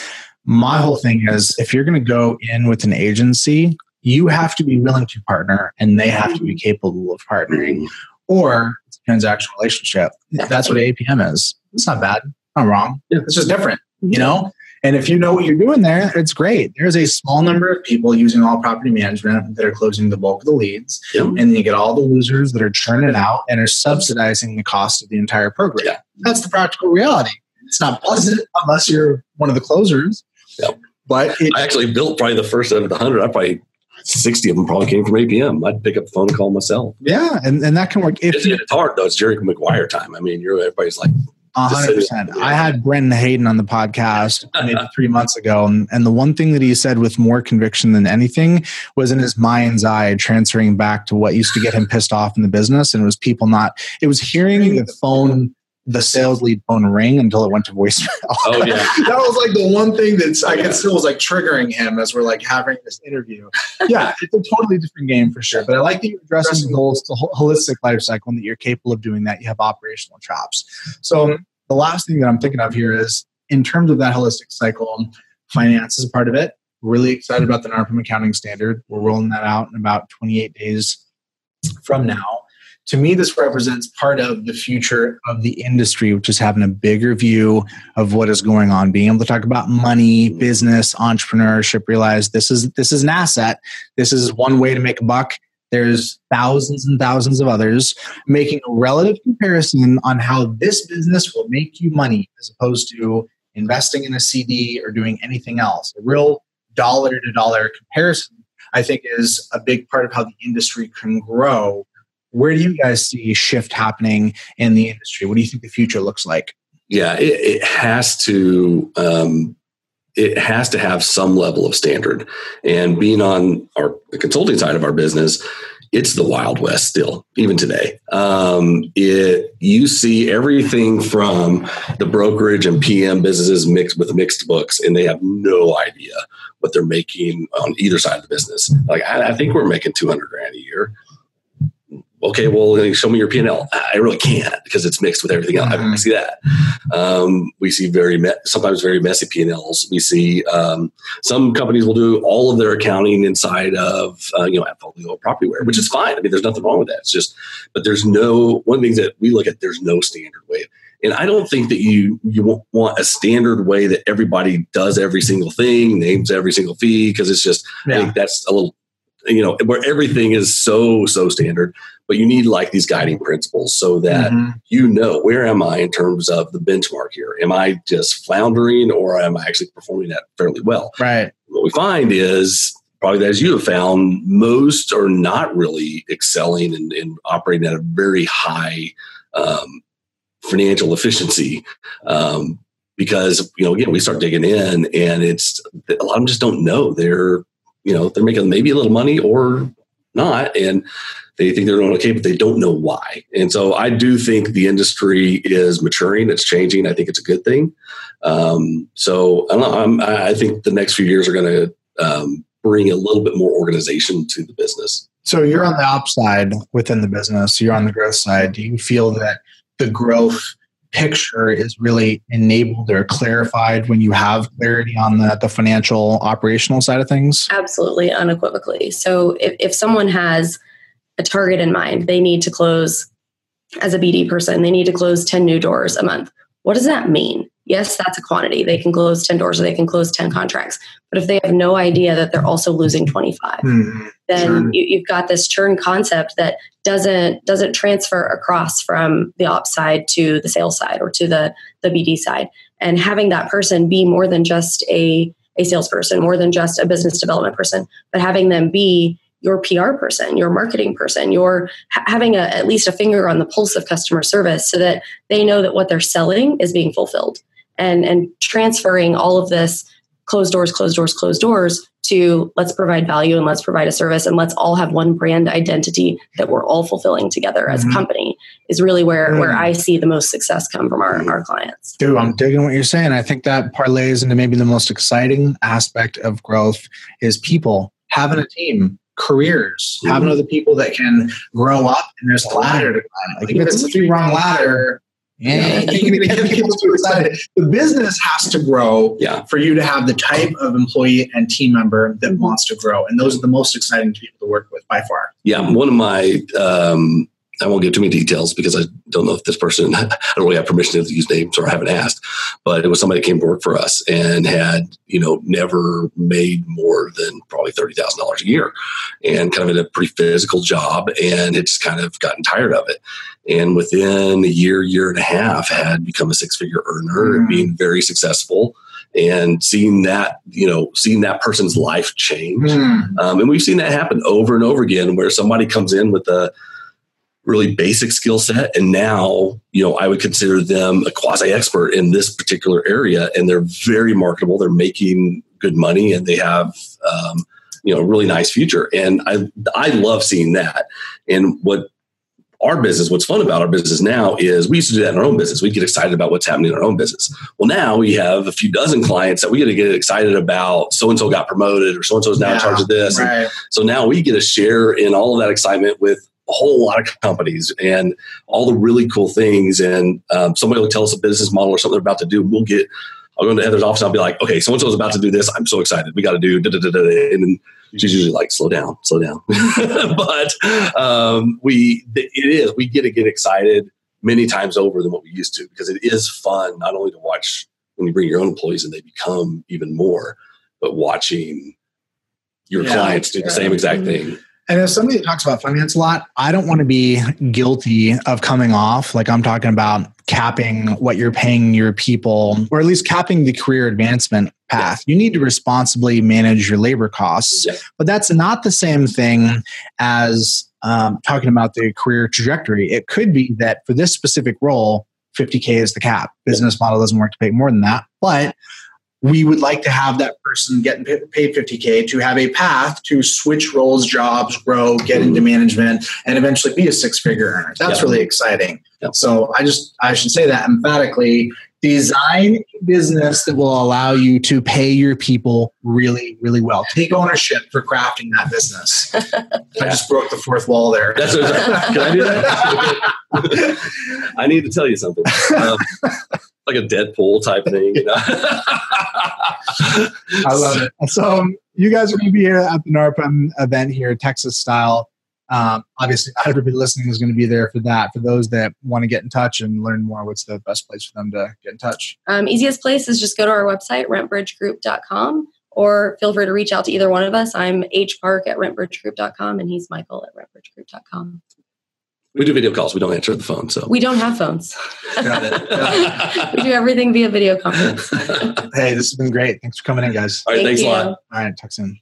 My whole thing is if you're going to go in with an agency, you have to be willing to partner and they have to be capable of partnering or transactional relationship. That's what APM is. It's not bad. Not wrong. It's just different, you know? And if you know what you're doing there, it's great. There's a small number of people using all property management that are closing the bulk of the leads. Yep. And then you get all the losers that are churning out and are subsidizing the cost of the entire program. Yeah. That's the practical reality. It's not pleasant unless you're one of the closers. Yep. But it, I actually built probably the first out of the hundred. I probably 60 of them probably came from APM. I'd pick up the phone and call myself. Yeah, and, and that can work. If it's, it's hard though. It's Jerry Maguire time. I mean, you're everybody's like. Hundred percent. I had Brendan Hayden on the podcast maybe three months ago, and, and the one thing that he said with more conviction than anything was in his mind's eye, transferring back to what used to get him pissed off in the business, and it was people not. It was hearing the phone the sales lead phone ring until it went to voicemail. Oh yeah, that was like the one thing that's I guess still was like triggering him as we're like having this interview. Yeah, it's a totally different game for sure. But I like that you're addressing the whole holistic life cycle and that you're capable of doing that. You have operational chops. So mm-hmm. the last thing that I'm thinking of here is in terms of that holistic cycle, finance is a part of it. Really excited about the NARPM accounting standard. We're rolling that out in about 28 days from now to me, this represents part of the future of the industry, which is having a bigger view of what is going on, being able to talk about money, mm-hmm. business, entrepreneurship, realize this is this is an asset. This is one way to make a buck. There's thousands and thousands of others making a relative comparison on how this business will make you money as opposed to investing in a CD or doing anything else. A real dollar to dollar comparison, I think, is a big part of how the industry can grow where do you guys see shift happening in the industry? What do you think the future looks like? Yeah, it, it has to. Um, it has to have some level of standard. And being on our the consulting side of our business, it's the wild west still, even today. Um, it you see everything from the brokerage and PM businesses mixed with mixed books, and they have no idea what they're making on either side of the business. Like I, I think we're making two hundred grand a year okay, well, show me your P&L. I really can't because it's mixed with everything else. Mm-hmm. I see that. Um, we see very, me- sometimes very messy P&Ls. We see um, some companies will do all of their accounting inside of, uh, you know, Appfolio Propertyware, which is fine. I mean, there's nothing wrong with that. It's just, but there's no, one of the things that we look at, there's no standard way. And I don't think that you you want a standard way that everybody does every single thing, names every single fee, because it's just yeah. I think that's a little you know where everything is so so standard but you need like these guiding principles so that mm-hmm. you know where am i in terms of the benchmark here? Am i just floundering or am i actually performing that fairly well? Right. What we find is probably as you have found most are not really excelling and, and operating at a very high um, financial efficiency um, because you know again we start digging in and it's a lot of them just don't know. They're you know they're making maybe a little money or not and they think they're doing okay but they don't know why. And so i do think the industry is maturing it's changing i think it's a good thing. Um, so I, I, think the next few years are going to um, bring a little bit more organization to the business. So you're on the upside within the business you're on the growth side. Do you feel that the growth picture is really enabled or clarified when you have clarity on the, the financial operational side of things? Absolutely, unequivocally. So if, if someone has a target in mind, they need to close as a BD person, they need to close 10 new doors a month. What does that mean? Yes, that's a quantity. They can close 10 doors or they can close 10 contracts. But if they have no idea that they're also losing 25, Hmm. then you, you've got this churn concept that doesn't doesn't transfer across from the ops side to the sales side or to the, the BD side. And having that person be more than just a, a salesperson, more than just a business development person, but having them be your PR person, your marketing person, your ha- having a, at least a finger on the pulse of customer service so that they know that what they're selling is being fulfilled and and transferring all of this closed doors closed doors closed doors to let's provide value and let's provide a service and let's all have one brand identity that we're all fulfilling together as Mhm. a company is really where where Mm. I see the most success come from our, our clients. Dude, I'm digging what you're saying. I think that parlays into maybe the most exciting aspect of growth is people having a team, careers, having other people that can grow up, and there's a ladder to climb. Like if it's a three rung ladder, yeah, you're get people too excited. The business has to grow Yeah. for you to have the type of employee and team member that wants to grow, and those are the most exciting people to work with by far. Yeah, one of my um, I won't give too many details because I don't know if this person I don't really have permission to use names or I haven't asked, but it was somebody that came to work for us and had you know never made more than probably thirty thousand dollars a year, and kind of in a pretty physical job, and had just kind of gotten tired of it, and within a year, year and a half, had become a six figure earner and Mm. being very successful. And seeing that, you know, seeing that person's life change, Hmm. um, and we've seen that happen over and over again where somebody comes in with a really basic skill set and now you know i would consider them a quasi expert in this particular area and they're very marketable they're making good money and they have um, you know a really nice future and i i love seeing that and what our business what's fun about our business now is we used to do that in our own business we get excited about what's happening in our own business well now we have a few dozen clients that we get to get excited about so and so got promoted or so and so is now in charge of this Right. so now we get a share in all of that excitement with a whole lot of companies and all the really cool things. And um, somebody will tell us a business model or something they're about to do. We'll get, I'll go into Heather's office I'll be like, okay, so and so is about to do this. I'm so excited. We got to do, da, da, da, da, da. and then she's usually like, slow down, slow down. but um, we, it is, we get to get excited many times over than what we used to because it is fun not only to watch when you bring your own employees and they become even more, but watching your Yeah. clients do the same exact thing. And as somebody that talks about finance a lot, I don't want to be guilty of coming off like I'm talking about capping what you're paying your people, or at least capping the career advancement path. You need to responsibly manage your labor costs, Yeah. but that's not the same thing as um, talking about the career trajectory. It could be that for this specific role, 50K is the cap. Business model doesn't work to pay more than that. But we would like to have that person getting pa- paid 50K to have a path to switch roles, jobs, grow, get into mm-hmm. management, and eventually be a six figure earner. That's really exciting. So I just, I should say that emphatically design a business that will allow you to pay your people really, really well. Take ownership for crafting that business. I just broke the fourth wall there. That's what, can I do that? I need to tell you something. Um, like a Deadpool type thing, you know. I love it. So um, you guys are going to be here at the NARPM event here, Texas style. Um, obviously, not everybody listening is going to be there for that. For those that want to get in touch and learn more, what's the best place for them to get in touch? Um, easiest place is just go to our website, rentbridgegroup.com, or feel free to reach out to either one of us. I'm H Park at rentbridgegroup.com, and he's Michael at rentbridgegroup.com. we do video calls. We don't answer the phone. So We don't have phones. Got it. Got we do everything via video conference. Hey, this has been great. Thanks for coming in, guys. All right, Thank thanks a lot. All right, talk soon.